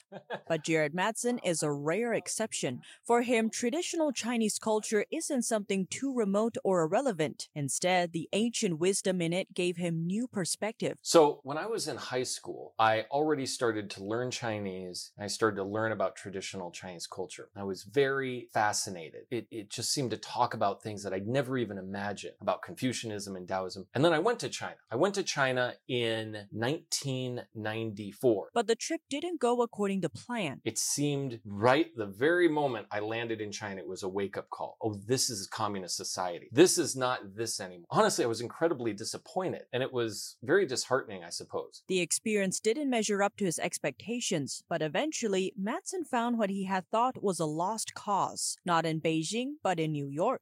but Jared Matson is a rare exception. For him, traditional Chinese culture isn't something too remote or irrelevant. Instead, the ancient wisdom in it gave him new perspective. So, when I was in high school, I already started to learn Chinese. I started to learn about traditional Chinese culture. I was very fascinated. It, it just seemed to talk about things that I'd never even imagined about Confucianism and Taoism. And then I went to China. I went to China in 1994. But the trip didn't go according to plan. It seemed right the very moment I landed in China, it was a wake up call. Oh, this is communist society. This is not this anymore. Honestly, I was incredibly disappointed and it was very disheartening, I suppose. The experience didn't measure up to his expectations, but eventually, Matson found what he had thought was a lost cause, not in Beijing, but in New York.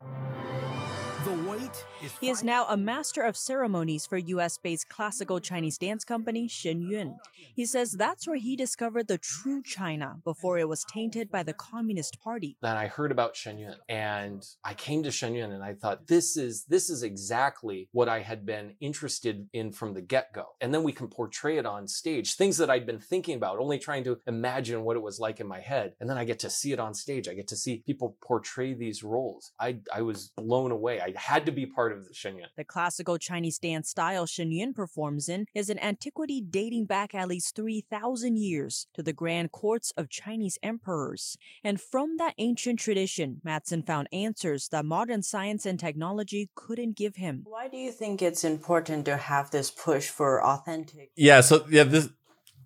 Is he is now a master of ceremonies for US based classical Chinese dance company Shen Yun. He says that's where he discovered the true China before it was tainted by the Communist Party. Then I heard about Shen Yun and I came to Shen Yun and I thought this is this is exactly what I had been interested in from the get-go. And then we can portray it on stage, things that I'd been thinking about, only trying to imagine what it was like in my head. And then I get to see it on stage. I get to see people portray these roles. I I was blown away. I had to be part of the Shen Yun. The classical Chinese dance style Shen Yun performs in is an antiquity dating back at least 3,000 years to the grand courts of Chinese emperors. And from that ancient tradition, Matson found answers that modern science and technology couldn't give him. Why do you think it's important to have this push for authentic? Yeah, so yeah, this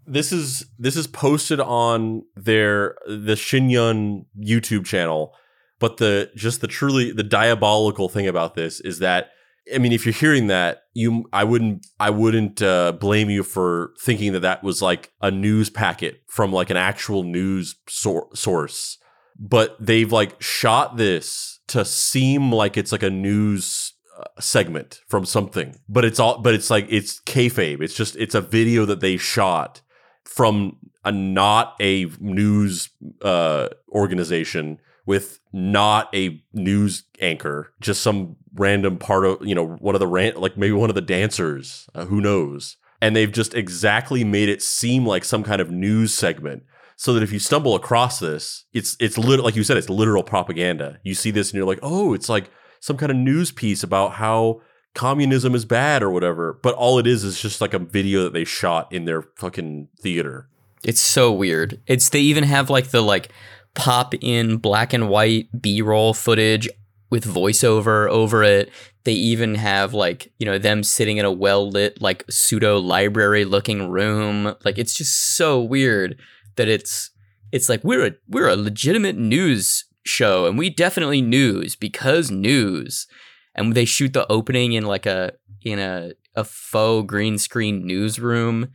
this is this is posted on their the Shen Yun YouTube channel, but the just the truly the diabolical thing about this is that I mean, if you're hearing that, you I wouldn't I wouldn't uh, blame you for thinking that that was like a news packet from like an actual news sor- source, but they've like shot this to seem like it's like a news uh, segment from something, but it's all but it's like it's kayfabe. It's just it's a video that they shot from a not a news uh, organization with not a news anchor, just some random part of you know one of the ran- like maybe one of the dancers, uh, who knows? And they've just exactly made it seem like some kind of news segment. So that if you stumble across this, it's it's lit- like you said, it's literal propaganda. You see this and you're like, oh, it's like some kind of news piece about how communism is bad or whatever. But all it is is just like a video that they shot in their fucking theater. It's so weird. It's they even have like the like pop in black and white B-roll footage with voiceover over it. They even have like, you know, them sitting in a well-lit like pseudo library looking room. Like it's just so weird that it's it's like we're a we're a legitimate news show and we definitely news because news. And they shoot the opening in like a in a a faux green screen newsroom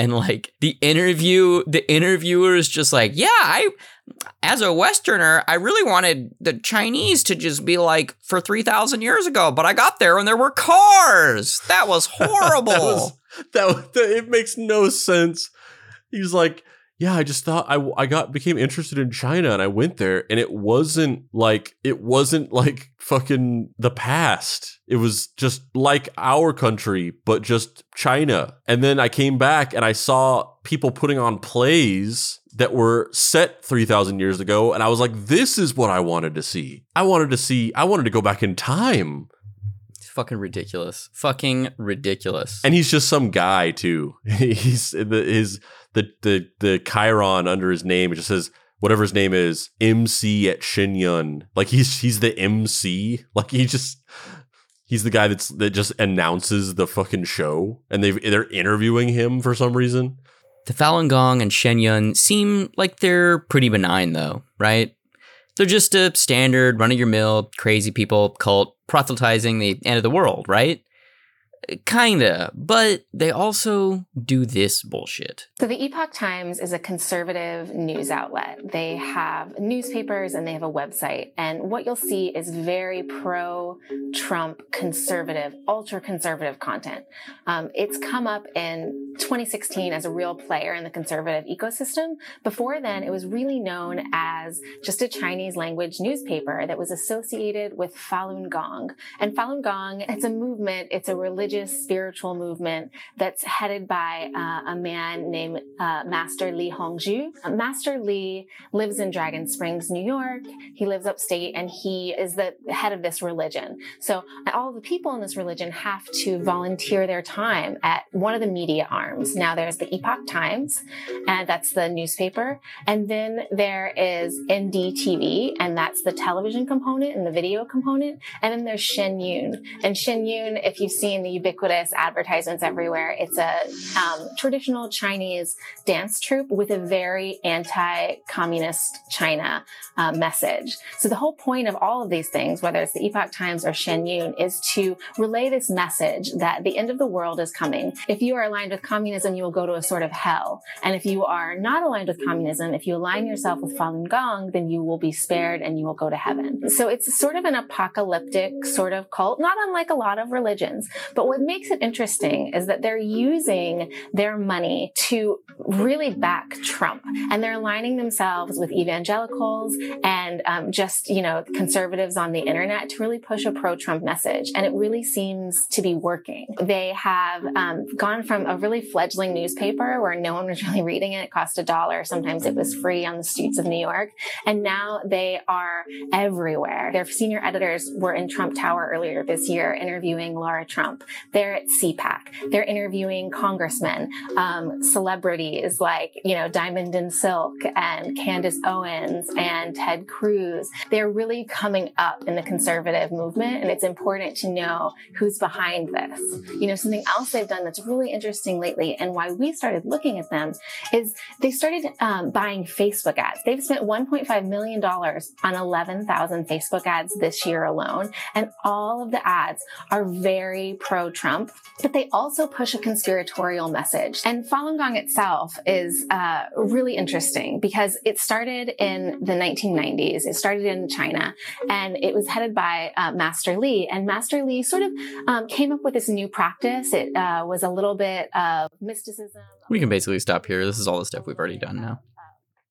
and like the interview the interviewer is just like yeah i as a westerner i really wanted the chinese to just be like for 3000 years ago but i got there and there were cars. That was [laughs] horrible that, was, that, that it makes no sense. He's like yeah, I just thought I, I got became interested in China and I went there and it wasn't like it wasn't like fucking the past. It was just like our country, but just China. And then I came back and I saw people putting on plays that were set 3000 years ago and I was like this is what I wanted to see. I wanted to see I wanted to go back in time. Fucking ridiculous. Fucking ridiculous. And he's just some guy too. [laughs] he's the, his the the the Chiron under his name. It just says whatever his name is, MC at Shen Yun. Like he's he's the MC. Like he just he's the guy that's that just announces the fucking show, and they they're interviewing him for some reason. The Falun Gong and Shen Yun seem like they're pretty benign, though, right? They're just a standard, run of your mill, crazy people cult proselytizing the end of the world, right? Kinda, but they also do this bullshit. So, the Epoch Times is a conservative news outlet. They have newspapers and they have a website. And what you'll see is very pro Trump conservative, ultra conservative content. Um, it's come up in 2016 as a real player in the conservative ecosystem. Before then, it was really known as just a Chinese language newspaper that was associated with Falun Gong. And Falun Gong, it's a movement, it's a religious religious spiritual movement that's headed by uh, a man named uh, Master Li Hongzhi. Uh, Master Li lives in Dragon Springs, New York. He lives upstate and he is the head of this religion. So all the people in this religion have to volunteer their time at one of the media arms. Now there's the Epoch Times, and that's the newspaper. And then there is NDTV, and that's the television component and the video component. And then there's Shen Yun. And Shen Yun, if you've seen the ubiquitous advertisements everywhere. It's a um, traditional Chinese dance troupe with a very anti-communist China uh, message. So the whole point of all of these things, whether it's the Epoch Times or Shen Yun, is to relay this message that the end of the world is coming. If you are aligned with communism, you will go to a sort of hell. And if you are not aligned with communism, if you align yourself with Falun Gong, then you will be spared and you will go to heaven. So it's sort of an apocalyptic sort of cult, not unlike a lot of religions. But what makes it interesting is that they're using their money to really back Trump and they're aligning themselves with evangelicals and um, just, you know, conservatives on the internet to really push a pro Trump message. And it really seems to be working. They have um, gone from a really fledgling newspaper where no one was really reading it. It cost a dollar. Sometimes it was free on the streets of New York. And now they are everywhere. Their senior editors were in Trump Tower earlier this year interviewing Laura Trump. They're at CPAC. They're interviewing congressmen, um, celebrities like, you know, Diamond and Silk and Candace Owens and Ted Cruz. They're really coming up in the conservative movement. And it's important to know who's behind this. You know, something else they've done that's really interesting lately and why we started looking at them is they started um, buying Facebook ads. They've spent $1.5 million on 11,000 Facebook ads this year alone. And all of the ads are very pro Trump, but they also push a conspiratorial message. And Falun Gong itself is uh, really interesting because it started in the 1990s. It started in China and it was headed by uh, Master Li. And Master Li sort of um, came up with this new practice. It uh, was a little bit of mysticism. We can basically stop here. This is all the stuff we've already done now.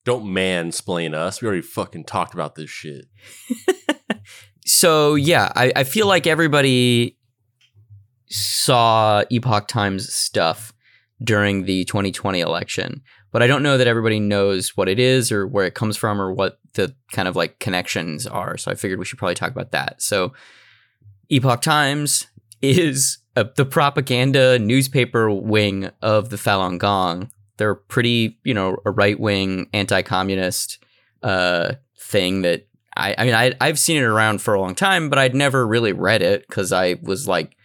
Don't mansplain us. We already fucking talked about this shit. [laughs] so yeah, I, I feel like everybody saw Epoch Times stuff during the 2020 election, but I don't know that everybody knows what it is or where it comes from or what the kind of like connections are. So I figured we should probably talk about that. So Epoch Times is a, the propaganda newspaper wing of the Falun Gong. They're pretty, you know, a right wing anti communist uh, thing that I, I mean, I, I've seen it around for a long time, but I'd never really read it because I was like,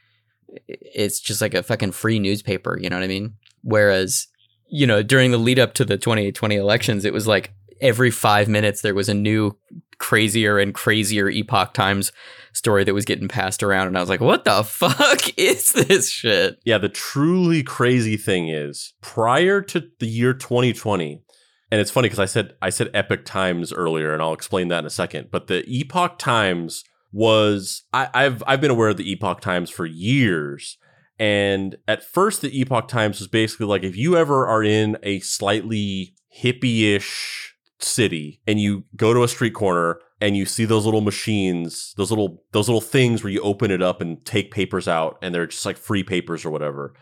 it's just like a fucking free newspaper, you know what I mean? Whereas, you know, during the lead up to the 2020 elections, it was like every five minutes there was a new crazier and crazier Epoch Times story that was getting passed around. And I was like, what the [laughs] fuck is this shit? Yeah, the truly crazy thing is prior to the year 2020, and it's funny because I said I said Epoch Times earlier, and I'll explain that in a second. But the Epoch Times was I, I've I've been aware of the Epoch Times for years. And at first, the Epoch Times was basically like if you ever are in a slightly hippie-ish city and you go to a street corner and you see those little machines, those little those little things where you open it up and take papers out and they're just like free papers or whatever.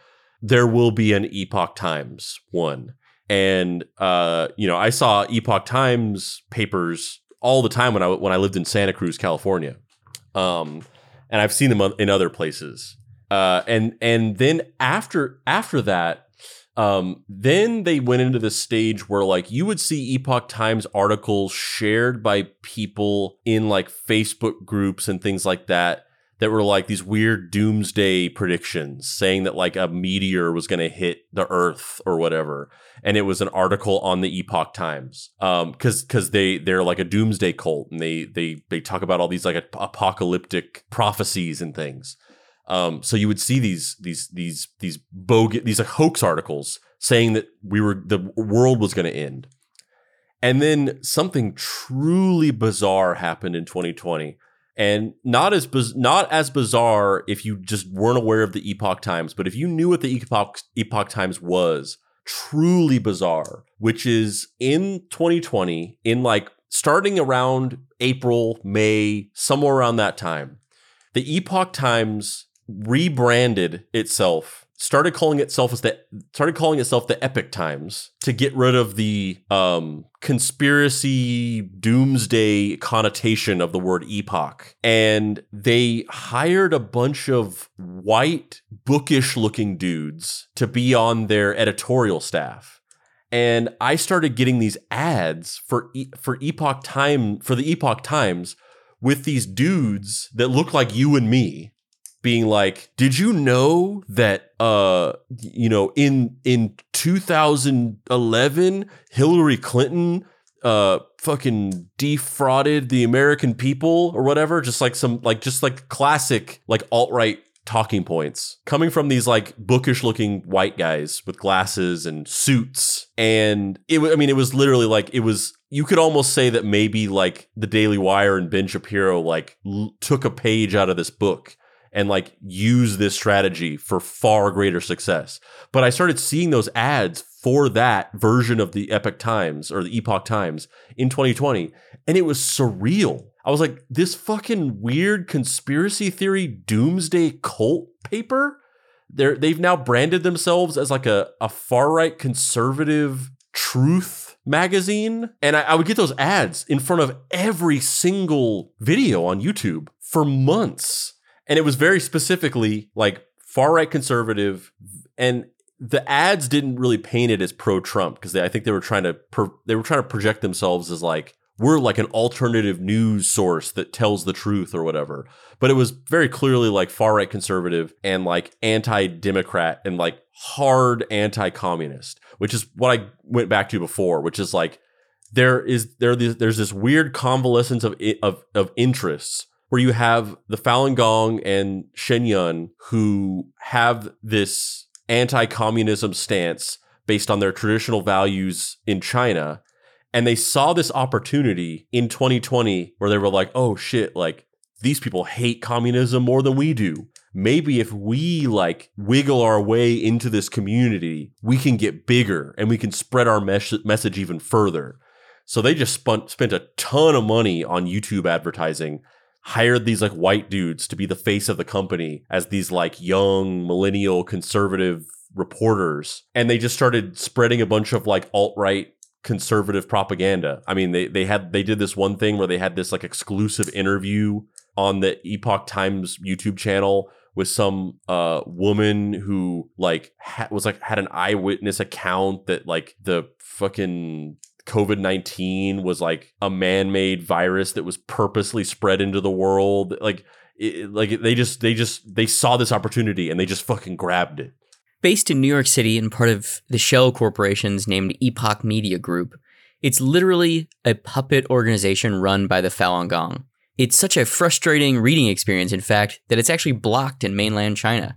There will be an Epoch Times one. And uh, you know, I saw Epoch Times papers all the time when I when I lived in Santa Cruz, California. Um, and I've seen them in other places. Uh, and and then after after that, um, then they went into the stage where like you would see Epoch Times articles shared by people in like Facebook groups and things like that that were like these weird doomsday predictions saying that like a meteor was going to hit the earth or whatever. And it was an article on the epoch times um cuz cuz they they're like a doomsday cult and they they they talk about all these like apocalyptic prophecies and things. Um, so you would see these these these these bogus these like hoax articles saying that we were the world was going to end, and then something truly bizarre happened in 2020, and not as not as bizarre if you just weren't aware of the Epoch Times, but if you knew what the Epoch Epoch Times was, truly bizarre, which is in 2020 in like starting around April, May, somewhere around that time. The Epoch Times rebranded itself started calling itself as the started calling itself the epic times to get rid of the um conspiracy doomsday connotation of the word epoch. And they hired a bunch of white bookish looking dudes to be on their editorial staff. And i started getting these ads for for epoch time for the epoch times with these dudes that look like you and me being like, "Did you know that uh you know in in 2011 Hillary Clinton uh fucking defrauded the American people or whatever? Just like some like just like classic like alt-right talking points. Coming from these like bookish looking white guys with glasses and suits. And it I mean it was literally like it was you could almost say that maybe like the Daily Wire and Ben Shapiro like l- took a page out of this book and like use this strategy for far greater success. But I started seeing those ads for that version of the Epic Times or the Epoch Times in 2020, and it was surreal. I was like, this fucking weird conspiracy theory doomsday cult paper? They're they've now branded themselves as like a, a far right conservative truth magazine. And I, I would get those ads in front of every single video on YouTube for months. And it was very specifically like far right conservative and the ads didn't really paint it as pro Trump because I think they were trying to they were trying to project themselves as like we're like an alternative news source that tells the truth or whatever. But it was very clearly like far right conservative and like anti Democrat and like hard anti communist, which is what I went back to before, which is like there is there there's this weird convalescence of of of interests where you have the Falun Gong and Shen Yun who have this anti-communism stance based on their traditional values in China and they saw this opportunity in 2020 where they were like, "Oh shit, like these people hate communism more than we do. Maybe if we like wiggle our way into this community, we can get bigger and we can spread our mes- message even further." So they just spent spent a ton of money on YouTube advertising hired these like white dudes to be the face of the company as these like young millennial conservative reporters and they just started spreading a bunch of like alt-right conservative propaganda. I mean, they they had they did this one thing where they had this like exclusive interview on the Epoch Times YouTube channel with some uh woman who like ha- was like had an eyewitness account that like the fucking COVID 19 was like a man made virus that was purposely spread into the world. Like, it, like they just, they just, they saw this opportunity and they just fucking grabbed it. Based in New York City and part of the shell corporations named Epoch Media Group, it's literally a puppet organization run by the Falun Gong. It's such a frustrating reading experience, in fact, that it's actually blocked in mainland China.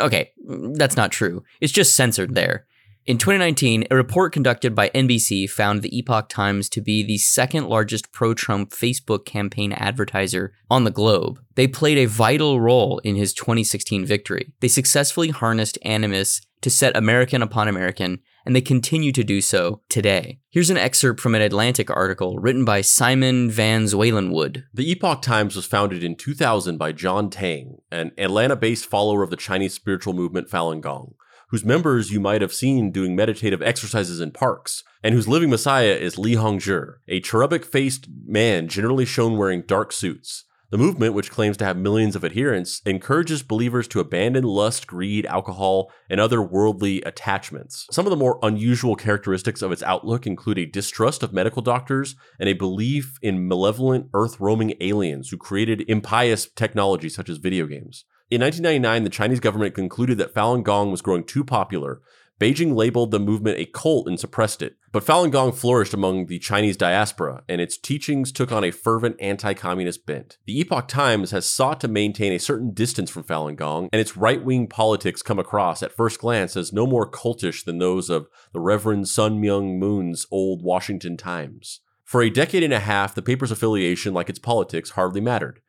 Okay, mm, that's not true. It's just censored there. In 2019, a report conducted by NBC found the Epoch Times to be the second largest pro Trump Facebook campaign advertiser on the globe. They played a vital role in his 2016 victory. They successfully harnessed animus to set American upon American, and they continue to do so today. Here's an excerpt from an Atlantic article written by Simon Van Zuylen-Wood. The Epoch Times was founded in 2000 by John Tang, an Atlanta based follower of the Chinese spiritual movement Falun Gong whose members you might have seen doing meditative exercises in parks, and whose living messiah is Li Hongzhi, a cherubic faced man generally shown wearing dark suits. The movement, which claims to have millions of adherents, encourages believers to abandon lust, greed, alcohol, and other worldly attachments. Some of the more unusual characteristics of its outlook include a distrust of medical doctors and a belief in malevolent earth roaming aliens who created impious technology such as video games. In 1999, the Chinese government concluded that Falun Gong was growing too popular. Beijing labeled the movement a cult and suppressed it. But Falun Gong flourished among the Chinese diaspora, and its teachings took on a fervent anti communist bent. The Epoch Times has sought to maintain a certain distance from Falun Gong, and its right wing politics come across at first glance as no more cultish than those of the Reverend Sun Myung Moon's old Washington Times. For a decade and a half, the paper's affiliation, like its politics, hardly mattered.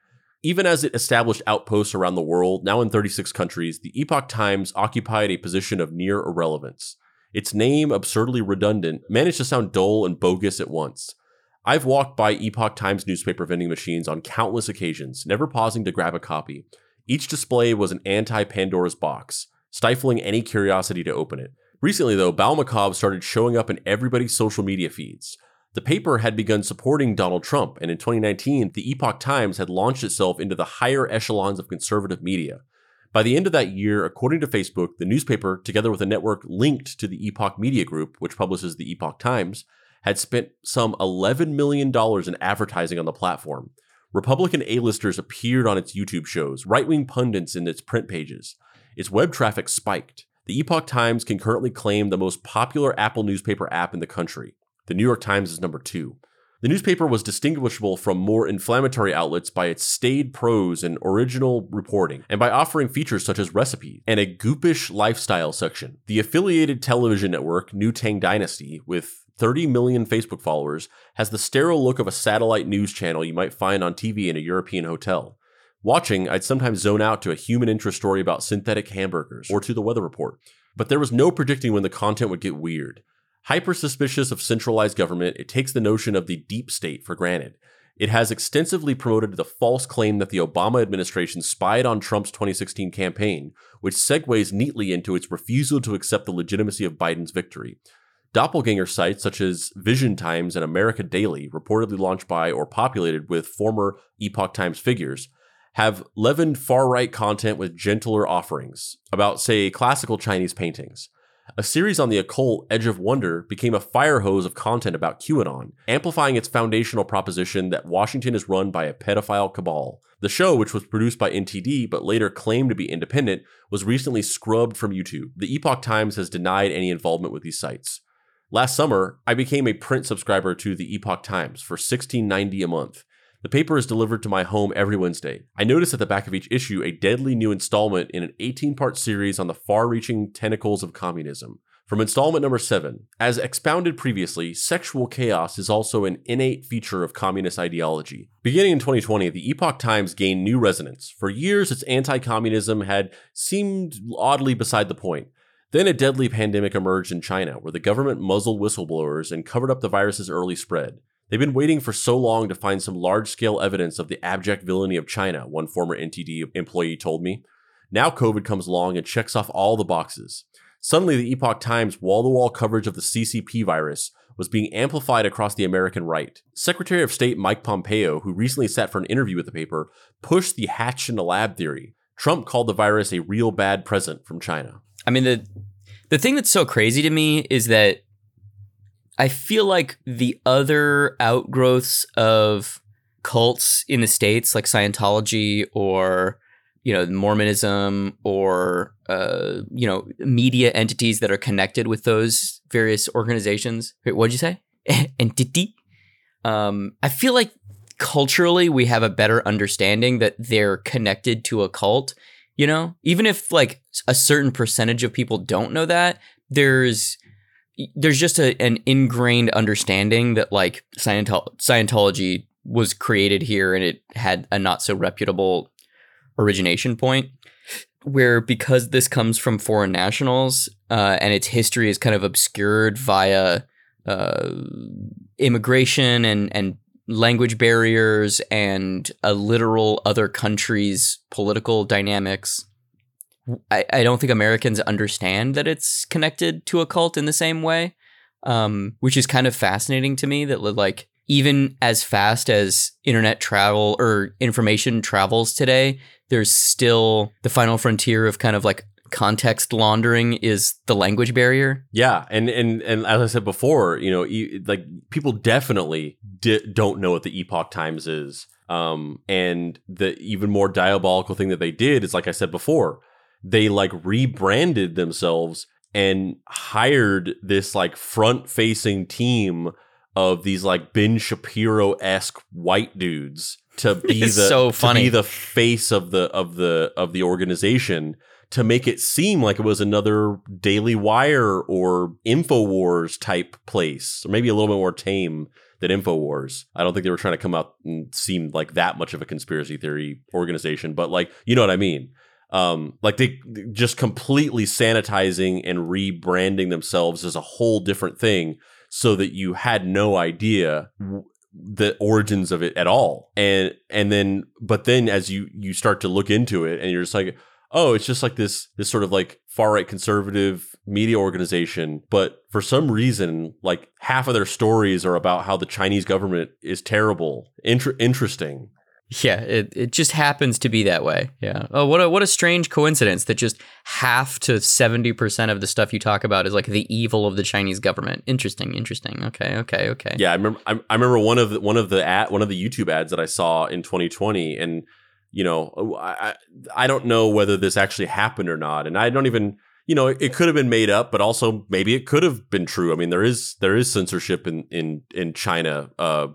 Even as it established outposts around the world, now in 36 countries, the Epoch Times occupied a position of near irrelevance. Its name, absurdly redundant, managed to sound dull and bogus at once. I've walked by Epoch Times newspaper vending machines on countless occasions, never pausing to grab a copy. Each display was an anti Pandora's box, stifling any curiosity to open it. Recently, though, Bal Macabre started showing up in everybody's social media feeds. The paper had begun supporting Donald Trump, and in 2019, the Epoch Times had launched itself into the higher echelons of conservative media. By the end of that year, according to Facebook, the newspaper, together with a network linked to the Epoch Media Group, which publishes the Epoch Times, had spent some $11 million in advertising on the platform. Republican A-listers appeared on its YouTube shows, right-wing pundits in its print pages. Its web traffic spiked. The Epoch Times can currently claim the most popular Apple newspaper app in the country. The New York Times is number two. The newspaper was distinguishable from more inflammatory outlets by its staid prose and original reporting, and by offering features such as recipes and a goopish lifestyle section. The affiliated television network, New Tang Dynasty, with 30 million Facebook followers, has the sterile look of a satellite news channel you might find on TV in a European hotel. Watching, I'd sometimes zone out to a human interest story about synthetic hamburgers or to the weather report. But there was no predicting when the content would get weird. Hyper suspicious of centralized government, it takes the notion of the deep state for granted. It has extensively promoted the false claim that the Obama administration spied on Trump's 2016 campaign, which segues neatly into its refusal to accept the legitimacy of Biden's victory. Doppelganger sites such as Vision Times and America Daily, reportedly launched by or populated with former Epoch Times figures, have leavened far right content with gentler offerings about, say, classical Chinese paintings. A series on the occult Edge of Wonder became a fire hose of content about QAnon, amplifying its foundational proposition that Washington is run by a pedophile cabal. The show, which was produced by NTD but later claimed to be independent, was recently scrubbed from YouTube. The Epoch Times has denied any involvement with these sites. Last summer, I became a print subscriber to the Epoch Times for $16.90 a month. The paper is delivered to my home every Wednesday. I notice at the back of each issue a deadly new installment in an 18 part series on the far reaching tentacles of communism. From installment number 7, as expounded previously, sexual chaos is also an innate feature of communist ideology. Beginning in 2020, the Epoch Times gained new resonance. For years, its anti communism had seemed oddly beside the point. Then a deadly pandemic emerged in China, where the government muzzled whistleblowers and covered up the virus's early spread. They've been waiting for so long to find some large scale evidence of the abject villainy of China, one former NTD employee told me. Now COVID comes along and checks off all the boxes. Suddenly, the Epoch Times wall to wall coverage of the CCP virus was being amplified across the American right. Secretary of State Mike Pompeo, who recently sat for an interview with the paper, pushed the hatch in a lab theory. Trump called the virus a real bad present from China. I mean the the thing that's so crazy to me is that I feel like the other outgrowths of cults in the states, like Scientology or you know Mormonism or uh, you know media entities that are connected with those various organizations. Wait, what'd you say? [laughs] Entity. Um, I feel like culturally we have a better understanding that they're connected to a cult. You know, even if like a certain percentage of people don't know that, there's there's just a, an ingrained understanding that like Scientolo- Scientology was created here and it had a not so reputable origination point where because this comes from foreign nationals uh, and its history is kind of obscured via uh, immigration and, and language barriers and a literal other country's political dynamics I, I don't think Americans understand that it's connected to a cult in the same way, um, which is kind of fascinating to me. That like even as fast as internet travel or information travels today, there's still the final frontier of kind of like context laundering is the language barrier. Yeah, and and and as I said before, you know, like people definitely di- don't know what the Epoch Times is. Um, and the even more diabolical thing that they did is, like I said before, they like rebranded themselves and hired this like front facing team of these like Ben Shapiro esque white dudes to [laughs] be the so funny. to be the face of the of the of the organization to make it seem like it was another Daily Wire or Infowars type place, or maybe a little bit more tame than Infowars. I don't think they were trying to come out and seem like that much of a conspiracy theory organization, but like you know what I mean um, like they just completely sanitizing and rebranding themselves as a whole different thing so that you had no idea the origins of it at all. And and then but then as you you start to look into it and you're just like oh it's just like this this sort of like far right conservative media organization. But for some reason like half of their stories are about how the chinese government is terrible Inter- interesting yeah, it, it just happens to be that way. Yeah. Oh, what a what a strange coincidence that just half to seventy percent of the stuff you talk about is like the evil of the Chinese government. Interesting, interesting. Okay, okay, okay. Yeah, I remember. I, I remember one of the, one of the ad, one of the YouTube ads that I saw in 2020, and you know, I I don't know whether this actually happened or not, and I don't even you know it, it could have been made up, but also maybe it could have been true. I mean, there is there is censorship in in in China uh,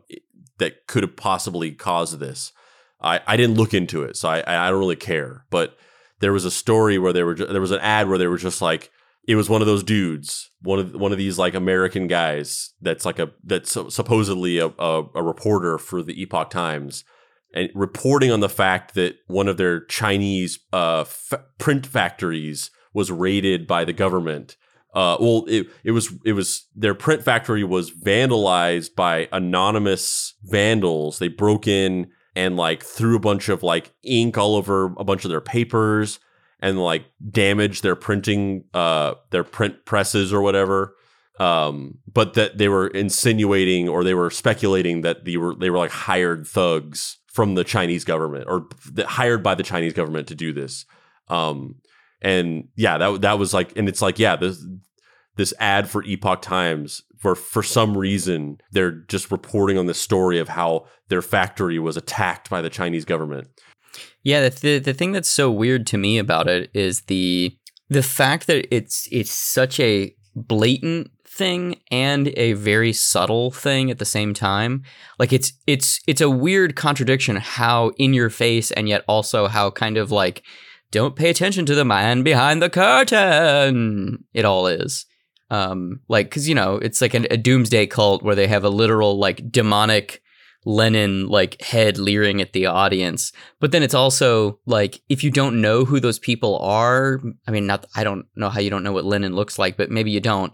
that could have possibly caused this. I, I didn't look into it, so I I don't really care. But there was a story where there were there was an ad where they were just like it was one of those dudes, one of one of these like American guys that's like a that's supposedly a, a, a reporter for the Epoch Times, and reporting on the fact that one of their Chinese uh, f- print factories was raided by the government. Uh, well, it, it was it was their print factory was vandalized by anonymous vandals. They broke in and like threw a bunch of like ink all over a bunch of their papers and like damaged their printing uh their print presses or whatever. Um but that they were insinuating or they were speculating that they were they were like hired thugs from the Chinese government or that hired by the Chinese government to do this. Um and yeah that that was like and it's like yeah this this ad for Epoch Times for for some reason they're just reporting on the story of how their factory was attacked by the Chinese government Yeah, the, the the thing that's so weird to me about it is the the fact that it's it's such a blatant thing and a very subtle thing at the same time. Like it's it's it's a weird contradiction how in your face and yet also how kind of like don't pay attention to the man behind the curtain it all is. Um like cuz you know, it's like a, a doomsday cult where they have a literal like demonic Lenin like head leering at the audience. But then it's also like if you don't know who those people are, I mean not I don't know how you don't know what Lenin looks like, but maybe you don't.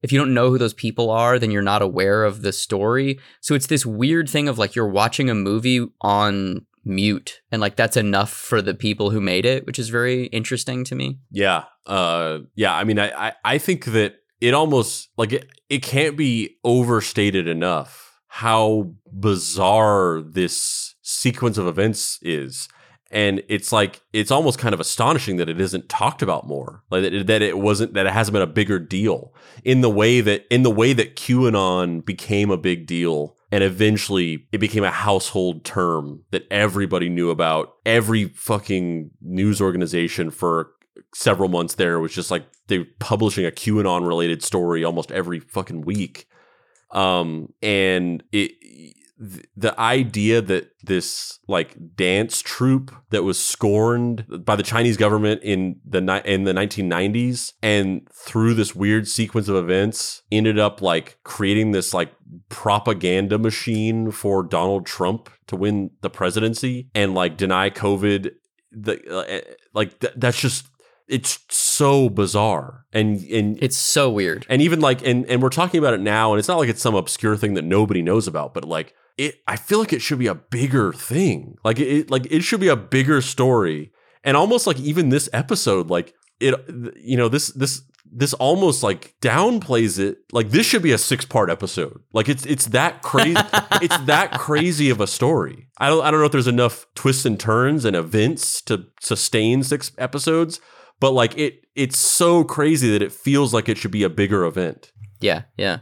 If you don't know who those people are, then you're not aware of the story. So it's this weird thing of like you're watching a movie on mute and like that's enough for the people who made it, which is very interesting to me. Yeah. Uh yeah, I mean I I, I think that it almost like it, it can't be overstated enough how bizarre this sequence of events is. And it's like it's almost kind of astonishing that it isn't talked about more. Like that it, that it wasn't that it hasn't been a bigger deal in the way that in the way that QAnon became a big deal and eventually it became a household term that everybody knew about. Every fucking news organization for several months there was just like they were publishing a QAnon related story almost every fucking week. Um, and it, the idea that this like dance troupe that was scorned by the Chinese government in the ni- in the 1990s and through this weird sequence of events ended up like creating this like propaganda machine for Donald Trump to win the presidency and like deny COVID the uh, like th- that's just it's so bizarre and and It's so weird. and even like and and we're talking about it now and it's not like it's some obscure thing that nobody knows about but like it i feel like it should be a bigger thing. Like it like it should be a bigger story. And almost like even this episode like it you know this this this almost like downplays it. Like this should be a six part episode. Like it's it's that crazy [laughs] it's that crazy of a story. I don't i don't know if there's enough twists and turns and events to sustain six episodes but like it it's so crazy that it feels like it should be a bigger event Yeah, yeah.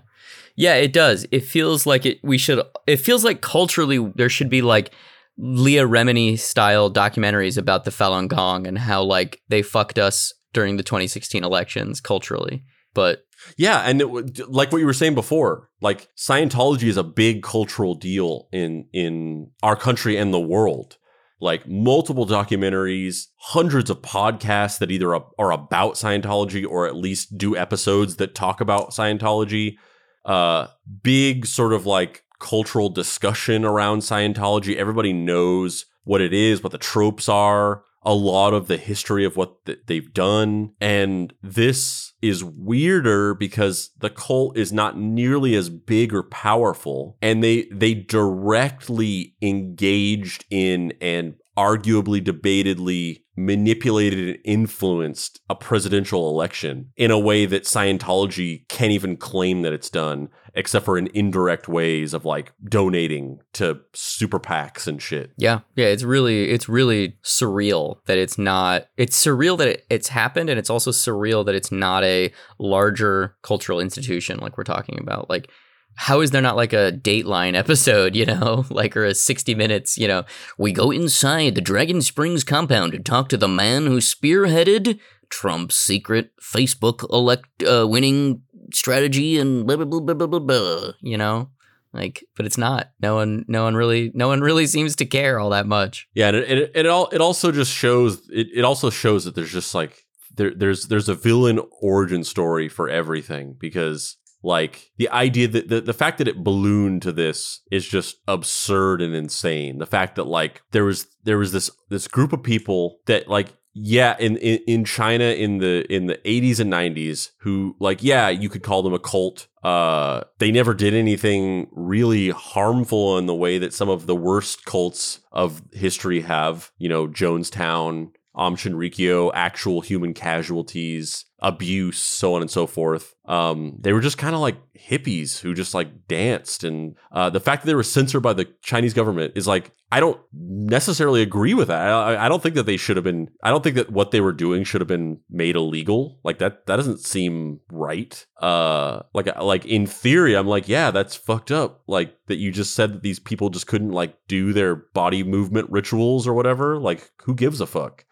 Yeah, it does. It feels like it we should it feels like culturally there should be like Leah Remini style documentaries about the Falun Gong and how like they fucked us during the 2016 elections culturally. But yeah and it, like what you were saying before like scientology is a big cultural deal in in our country and the world like multiple documentaries hundreds of podcasts that either are about scientology or at least do episodes that talk about scientology uh big sort of like cultural discussion around Scientology. Everybody knows what it is, what the tropes are, a lot of the history of what th- they've done. And this is weirder because the cult is not nearly as big or powerful and they they directly engaged in and arguably debatedly manipulated and influenced a presidential election in a way that Scientology can't even claim that it's done, except for in indirect ways of like donating to super PACs and shit. yeah, yeah, it's really it's really surreal that it's not it's surreal that it, it's happened and it's also surreal that it's not a larger cultural institution like we're talking about. Like how is there not like a Dateline episode, you know, [laughs] like or a 60 minutes, you know, we go inside the Dragon Springs compound to talk to the man who spearheaded Trump's secret Facebook elect uh, winning strategy and blah blah blah blah blah blah, blah you know? Like but it's not. No one no one really no one really [laughs] seems to care all that much. Yeah, and it it, it all it also just shows it, it also shows that there's just like there there's there's a villain origin story for everything because Like the idea that the, the fact that it ballooned to this is just absurd and insane. The fact that like there was there was this this group of people that like yeah in, in in china in the in the 80s and 90s who like yeah you could call them a cult uh they never did anything really harmful in the way that some of the worst cults of history have you know jonestown Aum Shinrikyo, actual human casualties, abuse, so on and so forth. Um, they were just kind of like hippies who just like danced. And uh, the fact that they were censored by the Chinese government is like, I don't necessarily agree with that. I, I don't think that they should have been, I don't think that what they were doing should have been made illegal. Like that, that doesn't seem right. Uh, like, like in theory, I'm like, yeah, that's fucked up. Like that you just said that these people just couldn't like do their body movement rituals or whatever. Like who gives a fuck?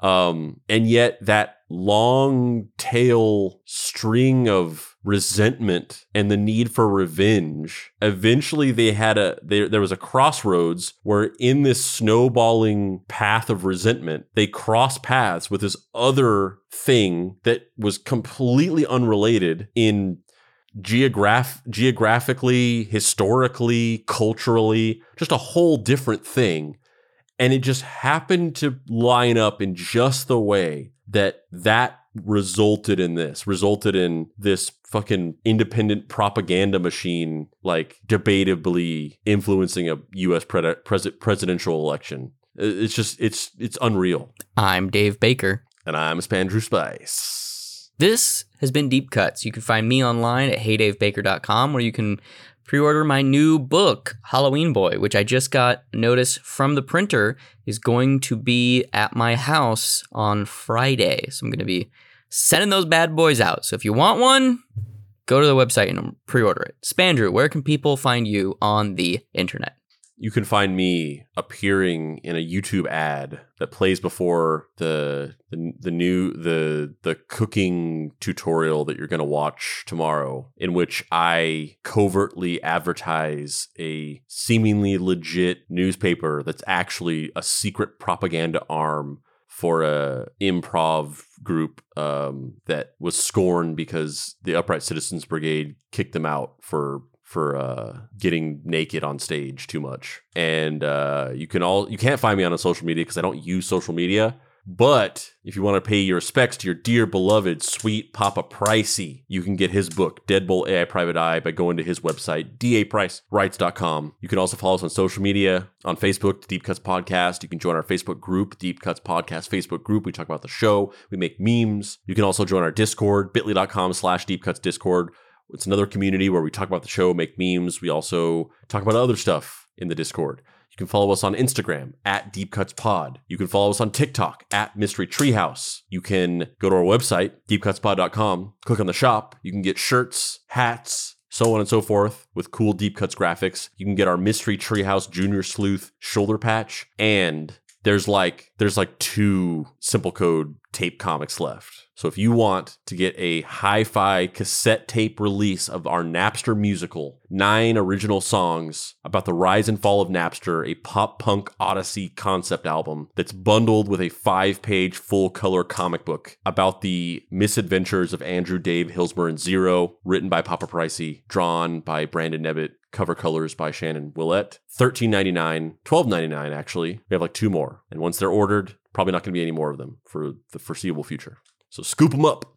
Um, and yet that long tail string of resentment and the need for revenge. Eventually they had a there, there was a crossroads where in this snowballing path of resentment they cross paths with this other thing that was completely unrelated in geograph geographically historically culturally just a whole different thing. And it just happened to line up in just the way that that resulted in this resulted in this fucking independent propaganda machine like debatably influencing a US pre- pres- presidential election it's just it's it's unreal I'm Dave Baker. and i'm spandrew spice This has been Deep Cuts. You can find me online at heydavebaker.com where you can pre-order my new book, Halloween Boy, which I just got notice from the printer is going to be at my house on Friday. So I'm going to be sending those bad boys out. So if you want one, go to the website and pre-order it. Spandrew, where can people find you on the internet? You can find me appearing in a YouTube ad that plays before the the, the new the the cooking tutorial that you're going to watch tomorrow in which I covertly advertise a seemingly legit newspaper that's actually a secret propaganda arm for a improv group um, that was scorned because the Upright Citizens Brigade kicked them out for for uh, getting naked on stage too much. And uh, you can all you can't find me on social media because I don't use social media. But if you want to pay your respects to your dear beloved sweet Papa Pricey, you can get his book, Deadbolt AI Private Eye, by going to his website, dapricewrites.com. You can also follow us on social media, on Facebook, the Deep Cuts Podcast. You can join our Facebook group, Deep Cuts Podcast Facebook group. We talk about the show. We make memes. You can also join our Discord, bit.ly.com slash Deep Cuts Discord. It's another community where we talk about the show, make memes. We also talk about other stuff in the Discord. You can follow us on Instagram at Deep Cuts Pod. You can follow us on TikTok at Mystery Treehouse. You can go to our website, deepcutspod.com, click on the shop. You can get shirts, hats, so on and so forth with cool Deep Cuts graphics. You can get our Mystery Treehouse Junior Sleuth shoulder patch and there's like there's like two simple code tape comics left. So if you want to get a hi-fi cassette tape release of our Napster musical, nine original songs about the rise and fall of Napster, a pop punk odyssey concept album that's bundled with a five-page full-color comic book about the misadventures of Andrew Dave Hilsmer and Zero, written by Papa Pricey, drawn by Brandon Nebbit, cover colors by Shannon Willett. $13.99, $12.99 actually. We have like two more. And once they're ordered, probably not going to be any more of them for the foreseeable future. So scoop them up.